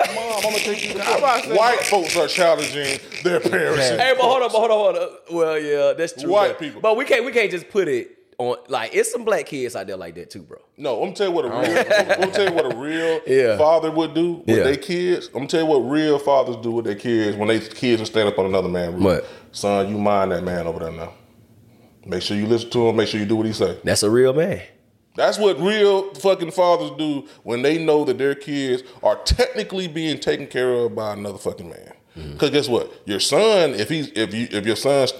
Mom, I'm gonna take you to I'm about to court. say- White folks are challenging their parents. Hey, but hold on, but hold on, hold on. Well, yeah, that's true. White but, people. but we can't we can't just put it on like it's some black kids out there like that too, bro. No, I'm gonna tell you what a real. I'm tell you what a real [LAUGHS] Yeah. father would do with Yeah. their kids. I'm gonna tell you what real fathers do with their kids when they kids are stand up on another man. roof. What? Son, you mind that man over there now. Make sure you listen to him. Make sure you do what he say. That's a real man. That's what real fucking fathers do when they know that their kids are technically being taken care of by another fucking man. Mm-hmm. Because guess what? Your son, if he's if you if your son's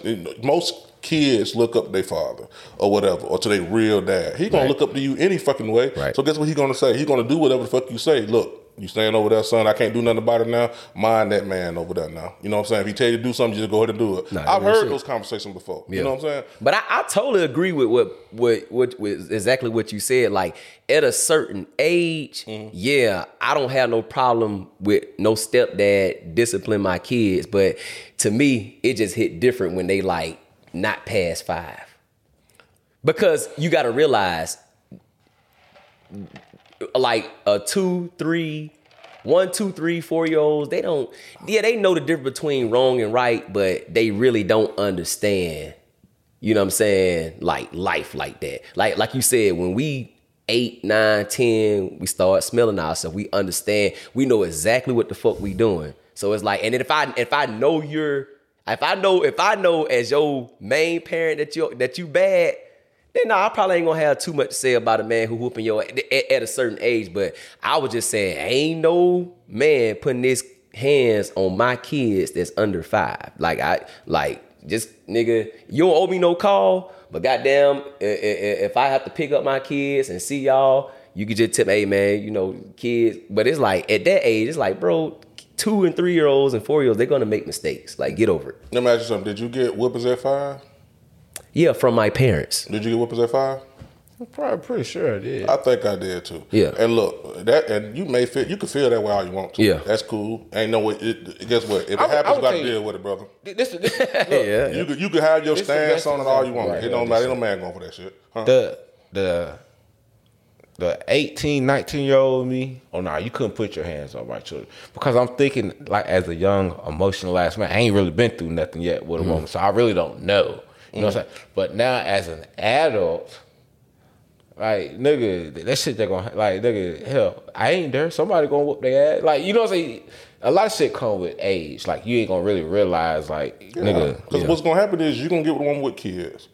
most kids look up to their father or whatever, or to their real dad. He gonna Right. look up to you any fucking way. Right. So guess what he gonna say? He gonna do whatever the fuck you say. Look, you staying over there, son. I can't do nothing about it now. Mind that man over there now. You know what I'm saying? If he tell you to do something, just go ahead and do it. Nah, I've heard shit. those conversations before. You know what I'm saying? But I, I totally agree with what what what with exactly what you said. Like at a certain age, Mm-hmm. yeah, I don't have no problem with no stepdad discipline my kids. But to me, it just hit different when they like not past five. Because you got to realize, like a two, three, one, two, three, four year olds, they don't, yeah, they know the difference between wrong and right, but they really don't understand, you know what I'm saying, like life like that. Like, like you said, when we eight, nine, ten, we start smelling ourselves, we understand, we know exactly what the fuck we doing. So it's like, and if I if I know you're if I know if I know as your main parent that you that you bad, then nah, I probably ain't gonna have too much to say about a man who whooping your at, at a certain age. But I was just saying, ain't no man putting his hands on my kids that's under five. Like I like just nigga, you don't owe me no call. But goddamn, if I have to pick up my kids and see y'all, you could just tip, hey man, you know, kids. But it's like at that age, it's like, bro, two and three year olds and four year olds, they're gonna make mistakes. Like, get over it. Let me ask you something. Did you get whippers at five? Yeah, from my parents. Did you get whippers at five? I'm probably pretty sure I did. I think I did too. Yeah. And look, that and you may feel you can feel that way all you want to. Yeah. That's cool. Ain't no way. It, guess what? If it I would- I happens, would you got to deal with it, brother. [LAUGHS] This, this, look, [LAUGHS] Yeah. You could you could have your This stance on it all you want. example. it don't right, matter. Ain't no man going for that shit. Huh? the the the 18, 19 year old me, oh nah, you couldn't put your hands on my children. Because I'm thinking like as a young, emotional ass man, I ain't really been through nothing yet with a mm. woman. So I really don't know. You know what I'm mm. saying? But now as an adult, like nigga, that shit they gonna like nigga, hell, I ain't there. Somebody gonna whoop their ass. Like, you know what I'm saying? A lot of shit come with age. Like you ain't gonna really realize like nigga. Because yeah. what's gonna happen is you're gonna get with a woman with kids.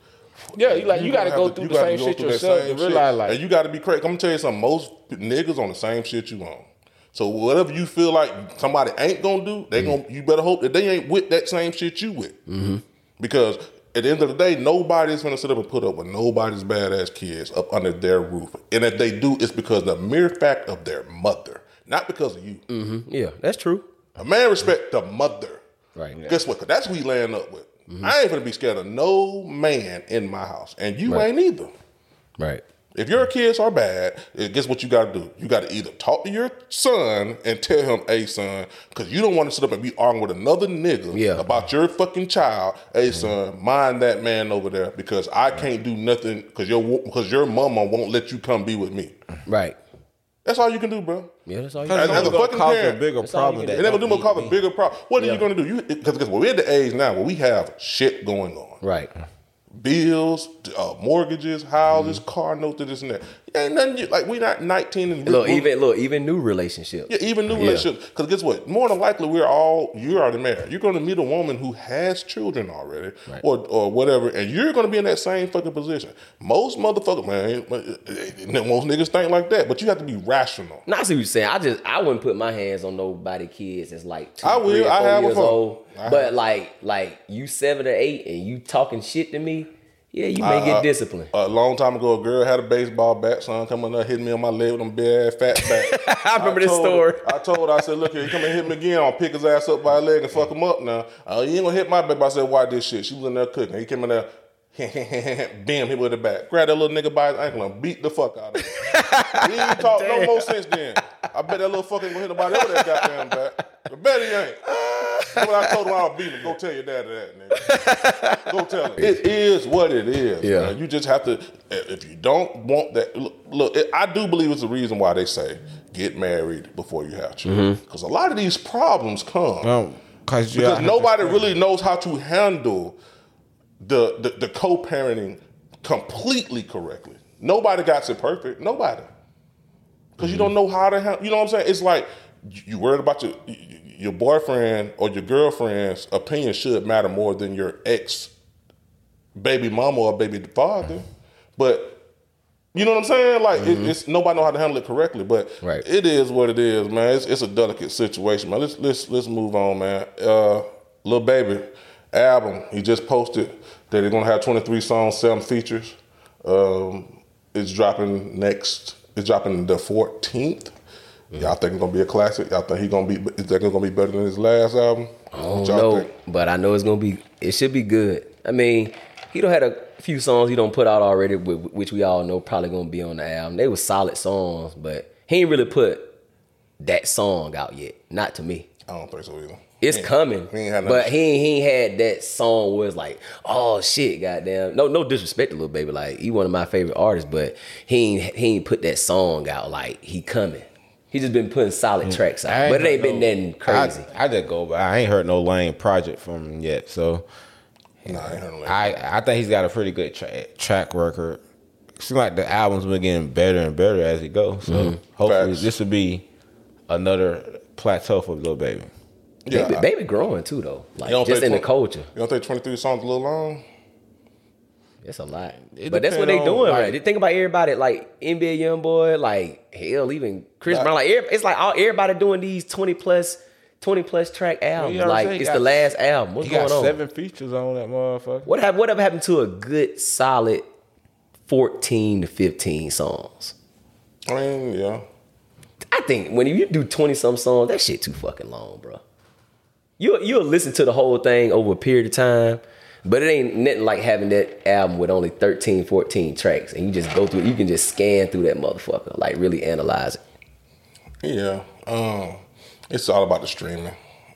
Yeah, you like you, gotta gonna go through you the gotta same go shit through that yourself same and realize shit. like and you got to be crazy. I'm gonna tell you something. Most niggas on the same shit you on. So whatever you feel like somebody ain't gonna do, they Mm-hmm. gonna. You better hope that they ain't with that same shit you with. Because at the end of the day, nobody's gonna sit up and put up with nobody's badass kids up under their roof. And if they do, it's because the mere fact of their mother, not because of you. Yeah, that's true. A man respect the mother. Right. Guess what? 'Cause that's who he laying up with. I ain't gonna be scared of no man in my house, and you Right. ain't either. Right. If your kids are bad, eh, guess what you got to do? You got to either talk to your son and tell him, "Hey, son," because you don't want to sit up and be arguing with another nigga Yeah. about your fucking child. Hey, son, mind that man over there because I can't do nothing because your because your mama won't let you come be with me. Right. That's all you can do, bro. Yeah, that's all you As- can as do. a fucking cause parent, a bigger That's problem. can that and they gonna do more cause a bigger problem. What are you gonna do? You because we're at the age now where we have shit going on. Right. Bills, uh, mortgages, houses, Mm-hmm. car notes, this and that. Ain't nothing you- like we not nineteen and Look, even look, even new relationships. yeah, even new Yeah. relationships. Because guess what? More than likely, we're all you're already married. You're going to meet a woman who has children already, Right. or or whatever, and you're going to be in that same fucking position. Most motherfuckers, man, most niggas think like that, but you have to be rational. Not see what you're saying. I just I wouldn't put my hands on nobody kids that's like two, I will. I have years before. old. I but like like you seven or eight and you talking shit to me, yeah, you may get disciplined. A long time ago, a girl had a baseball bat, son, coming up, hitting me on my leg with them big ass fat bat. [LAUGHS] I remember this story. Her, I told her, I said, look here, you come and hit me again, I'll pick his ass up by the leg and fuck him up now. Uh, you ain't gonna hit my baby. I said, why this shit? She was in there cooking. He came in there, bam, hit with the back. Grab that little nigga by his ankle and beat the fuck out of him. he ain't [LAUGHS] talk no more since then. I bet that little fucker ain't gonna hit nobody with that goddamn back. I bet he ain't. That's what I told him I would beat him. Go tell your dad that, nigga. Go tell him. It is what it is. Yeah. man. You just have to. If you don't want that, look. look it, I do believe it's the reason why they say get married before you have children. Mm-hmm. Because a lot of these problems come because nobody really knows how to handle the the, the co-parenting completely correctly. Nobody got it perfect. Nobody. Because you don't know how to handle. You know what I'm saying? It's like you worried about your your boyfriend or your girlfriend's opinion should matter more than your ex baby mama or baby father. But you know what I'm saying? Like it, it's nobody know how to handle it correctly. But Right. it is what it is, man. It's, it's a delicate situation, man. Let's let's let's move on, man. Uh, Lil Baby album. He just posted that they're gonna have 23 songs, seven features. Um, it's dropping next. It's dropping the 14th. Y'all think it's gonna be a classic? Y'all think he gonna be? Is that gonna be better than his last album? I don't know, think? but I know it's gonna be. It should be good. I mean, he don't had a few songs he don't put out already, which we all know probably gonna be on the album. They were solid songs, but he ain't really put that song out yet. Not to me. I don't think so either. It's coming, He had but he he had that song where it's like, oh shit, goddamn. No, no disrespect to Lil Baby, like he one of my favorite artists, but he ain't he ain't put that song out like he coming. He just been putting solid mm. tracks out, but it ain't been no- nothing crazy. I, I just go, but I ain't heard no lame project from him yet. So Nah, I ain't heard no like I I think he's got a pretty good tra- track record. Seems like the albums been getting better and better as it goes. So mm-hmm. hopefully Facts. this will be another plateau for Lil Baby. Yeah, baby, I- baby growing too though, like just in the culture. You don't think 23 songs a little long? It's a lot, It but that's what they doing. like- right? Think about everybody like NBA YoungBoy, like hell, even Chris Like- Brown. Like it's like all everybody doing these twenty plus, twenty plus track albums. you already like it's got- the last album. What's going got on? seven features on that motherfucker. What happened? Whatever happened to a good solid fourteen to fifteen songs? I mean, yeah. I think when you do twenty some songs, that shit too fucking long, bro. You you'll listen to the whole thing over a period of time, but it ain't nothing like having that album with only 13, 14 tracks, and you just go through. it. You can just scan through that motherfucker, like really analyze it. Yeah. Um, it's all about the streaming.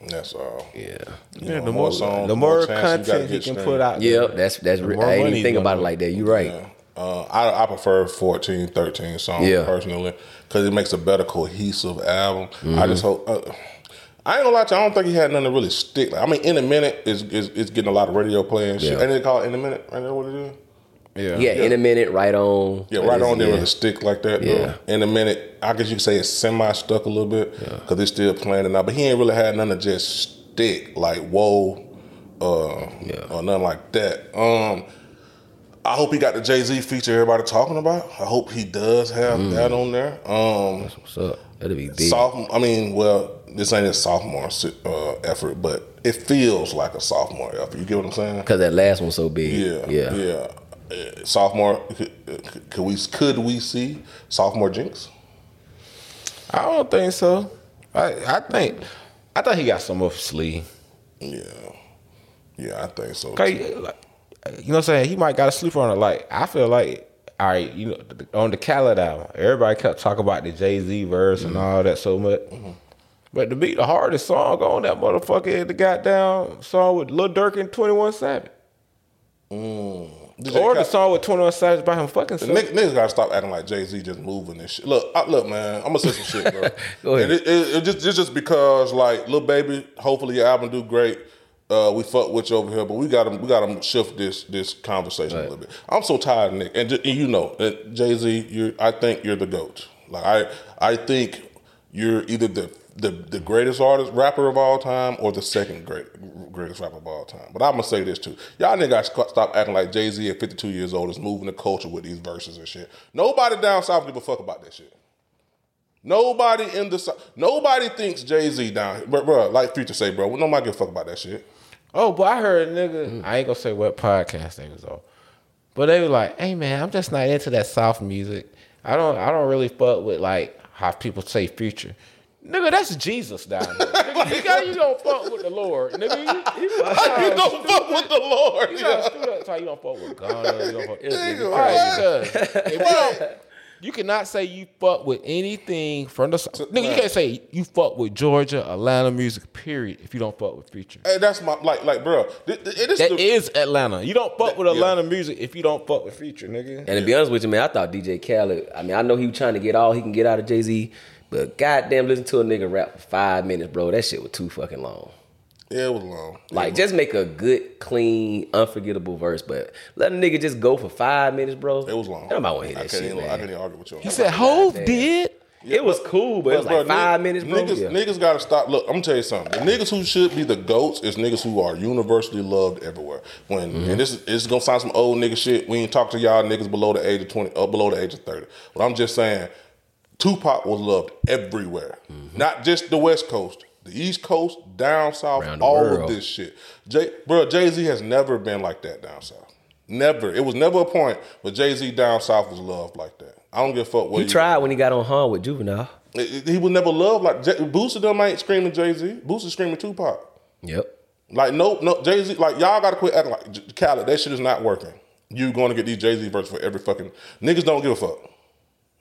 That's all. Yeah. You Yeah, know, the more, songs, the more chance content he get can streamed. put out. Yep, that's that's. the more I ain't money even think about it like that. You're right. Yeah. Uh, I, I prefer 14, 13 songs Yeah. personally because it makes a better cohesive album. Mm-hmm. I just hope. Uh, I ain't gonna lie to you, I don't think he had nothing to really stick. Like, I mean, in a minute is is is getting a lot of radio play and shit. Yeah. And they call it in a minute, right? That's what it is. Yeah. Yeah, in a minute, right on. Yeah, right on. Didn't Yeah. really stick like that. Yeah. Though. In a minute, I guess you could say it's semi stuck a little bit because it's still playing it now. But he ain't really had nothing to just stick like whoa, uh, Yeah. or nothing like that. Um, I hope he got the Jay Z feature everybody talking about. I hope he does have Mm. that on there. Um, What's up? That'd be big. sophomore. I mean, well, this ain't a sophomore uh, effort, but it feels like a sophomore effort. You get what I'm saying? Because that last one's so big. Yeah, Yeah. yeah. Uh, sophomore, could, could we could we see sophomore jinx? I don't think so. I I think I thought he got some up his sleeve. Yeah, yeah, I think so. Cause, too. like, you know what I'm saying? He might got a sleeper on it. Like I feel like, all right, you know, on the Khaled album, everybody kept talking about the Jay Z verse and all that so much. But to be the hardest song on that motherfucker is the goddamn song with Lil Durk and Twenty One Savage, DJ or the song with Twenty One Savage by him fucking. Self. niggas, niggas gotta stop acting like Jay Z just moving this shit. Look, I, look, man, I'm gonna say some shit, bro. [LAUGHS] Go ahead. And it, it, it just, it's just because, like, Lil Baby, hopefully your album do great. Uh, we fuck with you over here, but we gotta, we gotta shift this, this conversation a little bit. I'm so tired, Nick, and, ju- and you know, Jay Z, you're, I think you're the goat. Like, I, I think you're either the, the, the greatest artist, rapper of all time, or the second great, greatest rapper of all time. But I'm gonna say this too: y'all niggas stop acting like Jay Z at 52 years old is moving the culture with these verses and shit. Nobody down south give a fuck about that shit. Nobody in the South- nobody thinks Jay Z down here, bro, bro. Like Future say, bro. Nobody give a fuck about that shit. Oh, but I heard a nigga. Mm. I ain't gonna say what podcast they was on, but they were like, "Hey man, I'm just not into that soft music. I don't, I don't really fuck with like how people say future." Nigga, that's Jesus down here. [LAUGHS] nigga, you, got, you don't fuck with the Lord, nigga. You, you, you don't fuck with the Lord. You yeah. gotta screw that. That's why you don't fuck with Gunna. You don't fuck. Nigga, All right, because if you [LAUGHS] don't, you cannot say you fuck with anything from the. Nigga, you can't say you fuck with Georgia, Atlanta music. Period. If you don't fuck with Future. Hey, that's my like, like, bro. This, this That the, is Atlanta. You don't fuck with Atlanta music if you don't fuck with Future, nigga. And to be honest with you, man, I thought DJ Khaled. I mean, I know he was trying to get all he can get out of Jay Z, but goddamn, listen to a nigga rap for five minutes, bro. That shit was too fucking long. yeah, it was long. Like, just make a good, clean, unforgettable verse, but let a nigga just go for five minutes, bro. It was long. Nobody want to hear I that can't shit, even, I man. can't even argue with you. on He said Hove Damn. did. it was cool, but it was like five niggas- minutes, bro. Niggas, Yeah. niggas gotta stop. Look, I'm gonna tell you something. The niggas who should be the goats is niggas who are universally loved everywhere. When Mm-hmm. and this is it's gonna sound some old nigga shit. We ain't talk to y'all niggas below the age of twenty, uh, below the age of thirty. But I'm just saying, Tupac was loved everywhere, Mm-hmm. not just the West Coast, the East Coast, down south, all world. of this shit. Jay, bro, Jay Z has never been like that down south. Never. It was never a point where Jay Z down south was loved like that. I don't give a fuck what He you- tried when he got on Ha with Juvenile. it- it- He was never loved like J-. Them ain't screaming Jay Z. Boosie screaming Tupac. Yep. Like nope, no Jay Z. Like y'all gotta quit acting like Khaled. That shit is not working. You going to get these Jay Z verses for every fucking niggas don't give a fuck.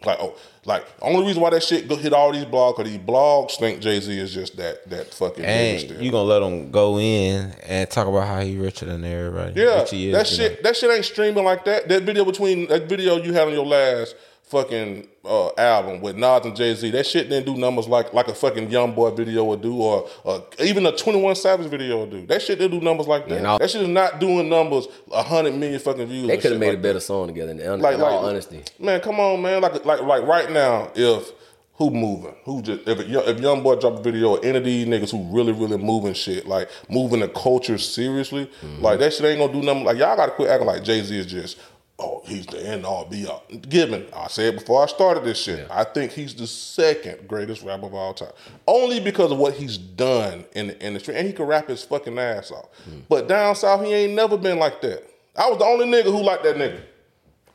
Like oh, like only reason why that shit go hit all these blogs because these blogs think Jay Z is just that that fucking And you gonna let him go in and talk about how he richer than everybody? Yeah, is, that shit. That shit ain't streaming like that. That video between that video you had on your last fucking uh, album with Nas and Jay Z. That shit didn't do numbers like like a fucking Young Boy video would do, or uh, even a Twenty One Savage video would do. That shit didn't do numbers like that. All- that shit is not doing numbers a hundred million fucking views. They could have made like a better that. song together. In, in Like, like, all honesty, man, come on, man. Like, like, like right now, if who moving, who just if if young boy drop a video, or any of these niggas who really, really moving shit, like moving the culture seriously, Mm-hmm. like that shit ain't gonna do nothing. Like y'all gotta quit acting like Jay Z is just. Oh, he's the end all be all. Given, I said before I started this shit, I think he's the second greatest rapper of all time. Only because of what he's done in the industry. And he can rap his fucking ass off. Mm. But down south, he ain't never been like that. I was the only nigga who liked that nigga.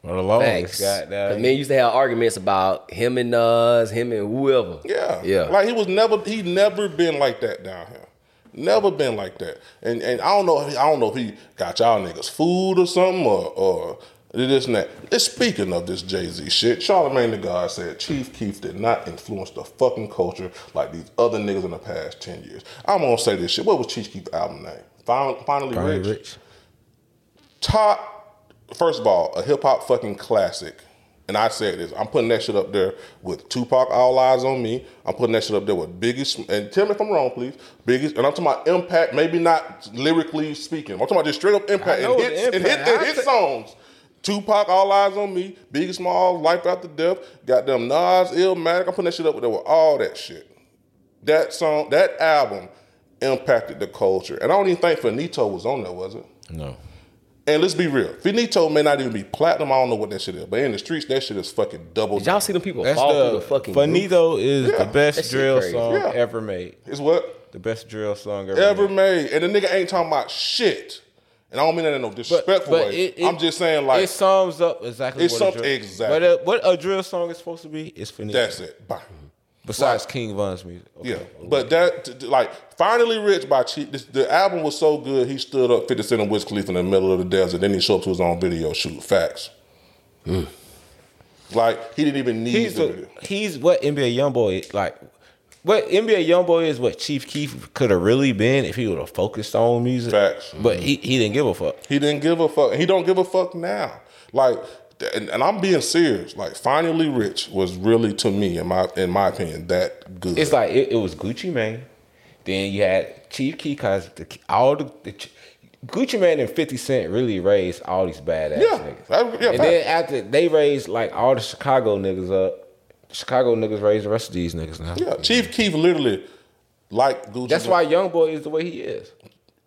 For the longest, Thanks. goddamn. Cause men used to have arguments about him and us, him and whoever. Yeah, Yeah. Like he was never, he never been like that down here. Never been like that. And and I don't know, if he, I don't know if he got y'all niggas food or something or or this and that. And speaking of this Jay Z shit, Charlamagne the God said Chief Keef did not influence the fucking culture like these other niggas in the past ten years. I'm gonna say this shit. What was Chief Keef's album name? Finally, finally, Finally rich. rich. Top first of all, a hip hop fucking classic. And I said this, I'm putting that shit up there with Tupac, All Eyez on Me. I'm putting that shit up there with Biggest, and tell me if I'm wrong, please. Biggest, and I'm talking about impact, maybe not lyrically speaking. I'm talking about just straight up impact and hits, and hit, impact. and hit songs. Tupac, All Eyez on Me, Biggie Small, Life After Death, goddamn Nas, Illmatic. I'm putting that shit up there with all that shit. That song, that album impacted the culture. And I don't even think Faneto was on there, was it? No. And let's be real. Faneto may not even be platinum. I don't know what that shit is. But in the streets, that shit is fucking double. Did y'all see them people That's fall through the, the fucking roof? Faneto is Yeah. the best That drill crazy. song Yeah. ever made. It's what? The best drill song ever, Ever made. made. And the nigga ain't talking about shit. And I don't mean that in no disrespectful but way. it, it- I'm just saying like it sums up exactly It's what something- a drill, exactly. But uh, what a drill song is supposed to be is finished. that's it. Bye. Besides King Von's music. Okay. Yeah, but that like finally rich by Chief. This, the album was so good. He stood up Fifty Cent and Wiz Khalifa in the middle of the desert. Then he showed up to his own video shoot. Facts. Like he didn't even need he's video. he's what NBA YoungBoy like. What NBA YoungBoy is what Chief Keef could have really been if he would have focused on music. Facts. But he, he didn't give a fuck. He didn't give a fuck. He don't give a fuck now. Like, and, and I'm being serious. Like, finally rich was really to me, in my in my opinion, that good. It's like it, it was Gucci Mane. Then you had Chief Keef cause the, all the, the Gucci Mane and Fifty Cent really raised all these badass Yeah. niggas. That- yeah, and then after they raised like all the Chicago niggas up, Chicago niggas raised the rest of these niggas now. yeah, Chief Keef literally like Gucci. That's why Young Boy is the way he is.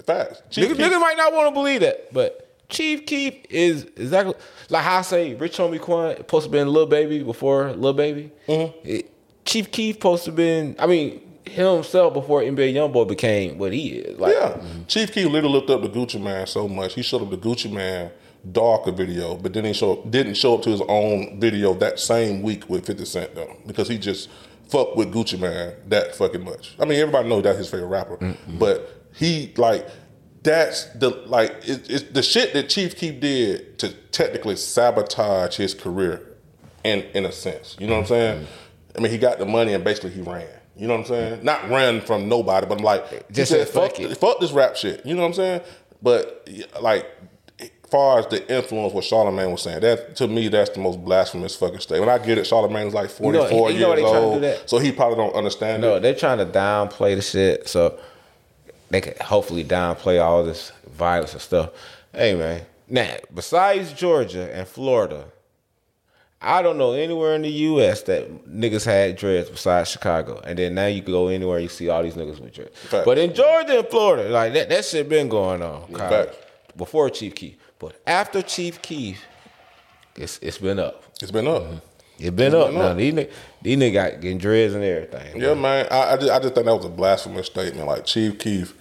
facts. Chief Niggas, niggas might not want to believe that, but Chief Keef is exactly like how I say Rich Homie Quan supposed to been Lil Baby before Lil Baby. Mm-hmm. It- Chief Keef supposed to been, I mean, him himself before NBA YoungBoy became what he is. Like, yeah, mm-hmm. Chief Keef literally looked up to Gucci Mane so much. He showed up the Gucci Mane darker video, but then he show didn't show up to his own video that same week with 50 Cent though, because he just fucked with Gucci Mane that fucking much. I mean, everybody knows that's his favorite rapper, mm-hmm. but he like that's the like it, it's the shit that Chief Keef did to technically sabotage his career in in a sense. You know what I'm saying? Mm-hmm. I mean, he got the money and basically he ran. You know what I'm saying? Mm-hmm. Not ran from nobody, but I'm like, Just said, "Fuck fuck, it." fuck this rap shit. You know what I'm saying? But like, far as the influence, what Charlamagne was saying, that to me, that's the most blasphemous fucking statement. When i get it. Charlamagne's like 44 you know years they trying to do old, so he probably don't understand no, it. they're trying to downplay the shit, so they could hopefully downplay all this violence and stuff. Hey man, now besides Georgia and Florida, I don't know anywhere in the U.S. that niggas had dreads besides Chicago, and then now you can go anywhere you see all these niggas with dreads. Facts. But in Georgia and Florida, like that, that shit been going on Kyle, before Chief Keef, but after Chief Keef, it's it's been up. It's been up. Mm-hmm. It's been up been now. up. These niggas, these niggas got getting dreads and everything. Yeah, man. I, I, just, I just think that was a blasphemous statement. Like Chief Keef,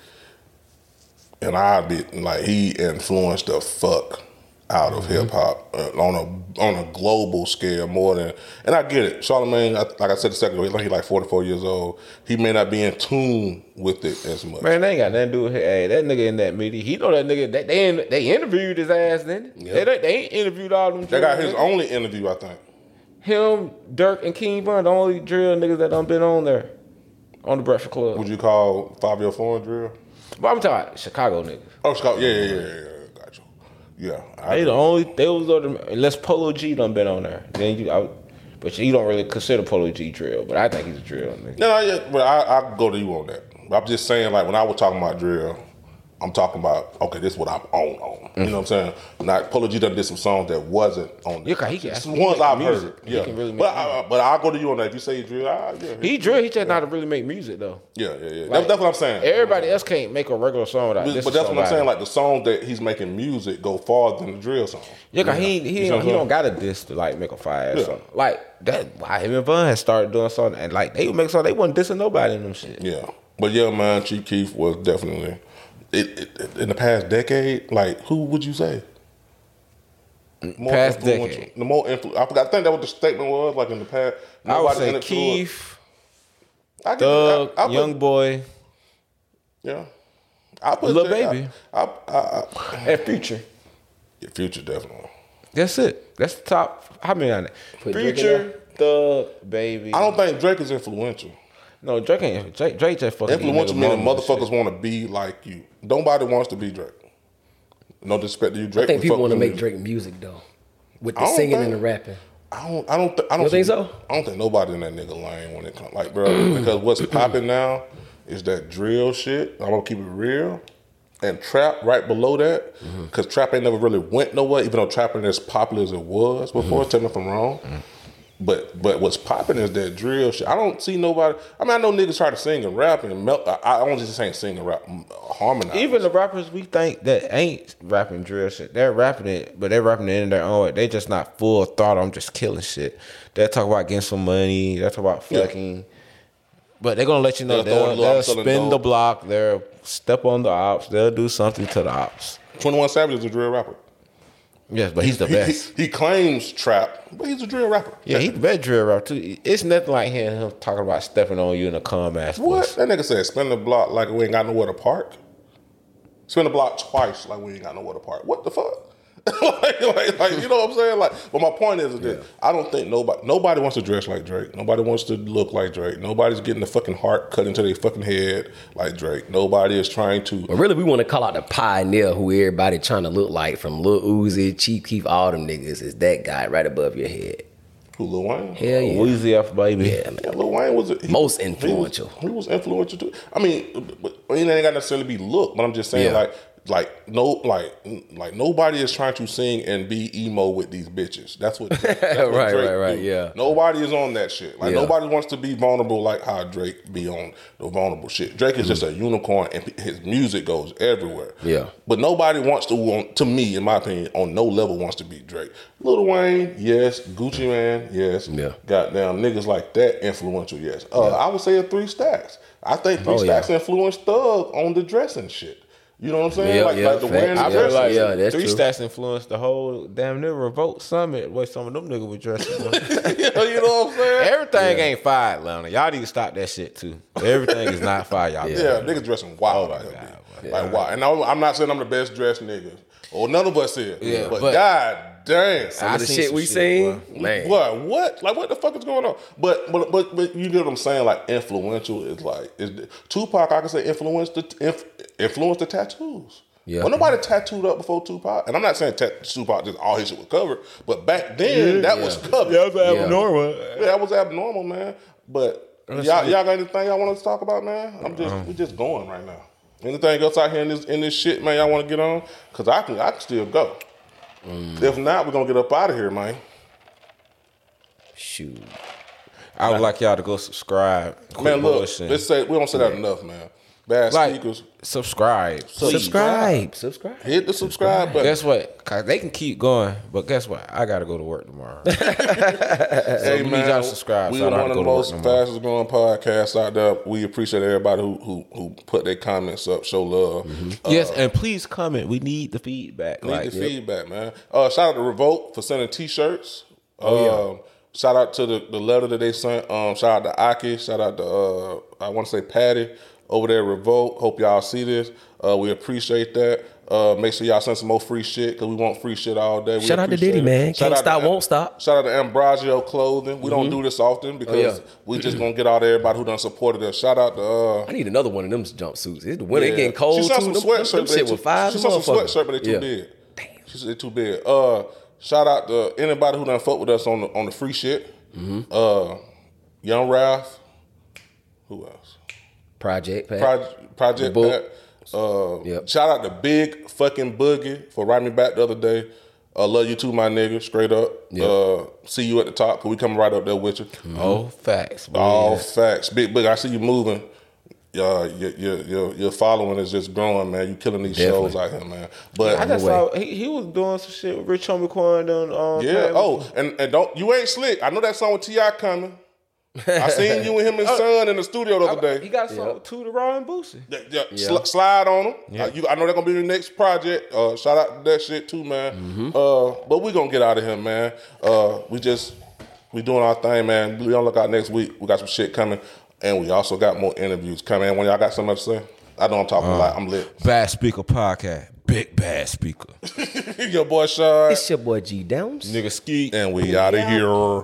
and I be like he influenced the fuck out of hip hop uh, on a on a global scale more than. And I get it. Charlamagne, I, like I said a second ago, he like 44 years old. He may not be in tune with it as much. Man, they ain't got nothing to do with hey, that nigga in that meeting. He know that nigga. They they, in- they interviewed his ass, then they, they, they ain't interviewed all them. They got his niggas. only interview, I think. Him, Durk, and King Von, the only drill niggas that done been on there, on the Breakfast Club. Would you call Fivio Foreign drill? but I'm talking about Chicago niggas. Oh, Scott. Yeah, yeah, yeah, yeah. Yeah. Got you. Yeah. I, They the only they was the unless Polo G done been on there. Then you, I, but you don't really consider Polo G drill, but I think he's a drill nigga. No, no, yeah, but I, I go to you on that. I'm just saying, like when I was talking about drill, I'm talking about okay, this is what I'm on on. You know what I'm saying? Not Polo G done did some songs that wasn't on. Yeah, 'cause he can- some he ones I've music. heard. He Yeah, can really make but I, but I'll go to you on that. If you say he drill, ah, yeah, He drill. He just not to really make music though. yeah, yeah, yeah. Like, that's, that's what I'm saying. Everybody else can't make a regular song without but, this. but that's what I'm saying. Like the songs that he's making music go farther than the drill song. Yeah, cause he he, You know don't, he don't got a diss to like make a fire Yeah. song. Like that why him and Von had started doing something and like they would make song they wasn't dissing nobody in them shit. Yeah, but yeah, man, Chief Keef was definitely it, it, in the past decade. Like, who would you say? More Past influential- decade. The more influ- I forgot. I think that what the statement was. Like in the past, I would nobody say Keef, I get Thug, I, I put- Young Boy, yeah. I put Lil that- Baby. I, I, I, I, and Future. yeah, Future definitely. That's it. That's the top. How many on it? Put Drake Future, Thug, Baby. I don't think Drake is influential. No, Drake ain't. Drake, Drake just fucking. Influential meaning mama motherfuckers want to be like you. Nobody wants to be Drake. No disrespect to you, Drake. I think people want to make him. Drake music though, with the singing think- and the rapping. I don't. I don't. Th- I don't You think so? I don't think nobody in that nigga lane when it comes. Like, bro, because what's [CLEARS THROAT] popping now is that drill shit. I'm gonna keep it real. And trap right below that, Mm-hmm. because trap ain't never really went nowhere. Even though trap ain't as popular as it was before. Mm-hmm. Tell me if I'm wrong. But but what's popping is that drill shit. I don't see nobody. I mean, I know niggas try to sing and rap and melt. I, I only just ain't sing and rap, harmonize. Even the rappers we think that ain't rapping drill shit, they're rapping it, but they're rapping it in their own way. They just not full thought. I'm just killing shit. They talk about getting some money. They talk about Yeah. fucking. But they're gonna let you know They'll they'll, they'll spin the block. They'll step on the ops. They'll do something to the ops. Twenty One Savage is a drill rapper. Yes, but he's the He- he- best. He, claims trap, but he's a drill rapper. Yeah, he's the best drill rapper too. It's nothing like hearing him talking about stepping on you in a calm ass What? voice. That nigga said spin the block like we ain't got nowhere to park. Spin the block twice like we ain't got nowhere to park. What the fuck? [LAUGHS] like, like, like, you know what I'm saying? Like, but my point is that I don't think nobody nobody wants to dress like Drake. Nobody wants to look like Drake. Nobody's getting the fucking heart cut into their fucking head like Drake. Nobody is trying to. But really, we want to call out the pioneer who everybody trying to look like from Lil Uzi, Chief Keef, all them niggas is that guy right above your head. Who Lil Wayne? Hell yeah. Weezy F baby. Yeah, man. Yeah, Lil Wayne was he- Most he was- influential. He was, influential too. I mean, but it ain't got to necessarily be look, but I'm just saying Yeah. like. Like no, like like nobody is trying to sing and be emo with these bitches. That's what, [LAUGHS] that's what Right, Drake right, right, do. yeah. Nobody is on that shit. Like Yeah. nobody wants to be vulnerable like how Drake be on the vulnerable shit. Drake is just a unicorn, and his music goes everywhere. Yeah. but nobody wants to want to me, in my opinion, on no level wants to be Drake. Lil Wayne, yes. Gucci Mane, yes. Yeah. Goddamn niggas like that influential, yes. Uh, I would say a three stacks. I think three Oh, yeah. stacks influenced Thug on the dressing shit. You know what I'm saying? Yeah, like, yeah, like the facts. wearing the I Yeah, feel like yeah, that's three true. stats influenced the whole damn near revolt summit where some of them niggas were dressing. [LAUGHS] [LAUGHS] you know what I'm saying? Everything ain't fire, Atlanta. Y'all need to stop that shit too. Everything is not fire, y'all. Yeah, niggas dressing wild Oh, out my here. God, B. Like wild. And I, I'm not saying I'm the best dressed nigga. Or none of us is. Yeah, but, but- god damn. Some of the seen shit we shit, seen, boy. man. What? What? Like, what the fuck is going on? But, but, but, but you get what I'm saying? Like, influential is like is Tupac. I can say influenced the inf, influenced the tattoos. Yeah. Well, nobody tattooed up before Tupac, and I'm not saying tat- Tupac just all his shit was covered, but back then that was covered. Yeah, that's abnormal. Yeah, that was abnormal, man. But y'all, y'all got anything y'all want to talk about, man? I'm just uh-huh. we're just going right now. Anything else out here in this in this shit, man? Y'all want to get on? Cause I can I can still go. Mm. If not, we're gonna get up out of here, man. Shoot. I would like y'all to go subscribe. Quit Man, look, bullshitting. let's say we don't say that enough, man. Bad like speakers, subscribe. please. Subscribe. Subscribe. hit the subscribe button. Guess what? 'Cause they can keep going, but guess what? I gotta go to work tomorrow. [LAUGHS] Hey we need y'all to subscribe, We so I are don't one of to the go to work most fastest growing podcasts out there. We appreciate everybody who who who put their comments up, show love. Uh, yes, and please comment. We need the feedback. Need like, the feedback, man. Uh, shout out to Revolt for sending T-shirts. Oh, Um, shout out to the, the letter that they sent. Um, shout out to Aki. Shout out to uh, I want to say Patty over there Revolt. Hope y'all see this. Uh, we appreciate that. Uh, make sure y'all send some more free shit because we want free shit all day. We Shout out to Diddy, it. man. Shout Can't out to won't stop. Shout out to Ambrosio Clothing. We don't do this often because yeah. we just gonna get out to everybody who done supported us. Shout out to uh, I need another one of them jumpsuits. It's the winter yeah. getting cold She sent some Them, them, sweatshirts. them shit with five She sent some sweatshirts, but they too Yeah. big. Damn. She said too big. Uh, shout out to anybody who done fuck with us on the on the free shit. Mm-hmm. Uh, Young Ralph. Who else? Project. Pat. Project, Project Pat. Uh, Yep. Shout out to Big fucking Boogie for writing me back the other day. Uh, love you too, my nigga. Straight up. Yep. Uh, see you at the top. Cause we coming right up there with you. Oh, facts. boy. All facts. Big Boogie, I see you moving. Uh, your, your your your following is just growing, man. You killing these shows out here, man. But I just saw he, he was doing some shit with Rich Homie Quan done. Um, Yeah. playing- Oh, and, and don't you ain't slick. I know that song with Ti coming. I seen you and him and [LAUGHS] son in the studio the other I- day. he got something to the Raw and Boosie. Yeah, yeah, sli- slide on them. Uh, you, I know they're gonna be your next project. Uh, shout out to that shit too, man. Mm-hmm. Uh, but we gonna get out of here, man. Uh, we just we doing our thing, man. Be on the lookout next week. We got some shit coming, and we also got more interviews coming. When y'all got something to say, I know I'm talking a lot. I'm lit. Bad Speaker Podcast. Big Bad Speaker. [LAUGHS] Your boy Sean, It's your boy G Downs. Nigga Ski. and we out of here.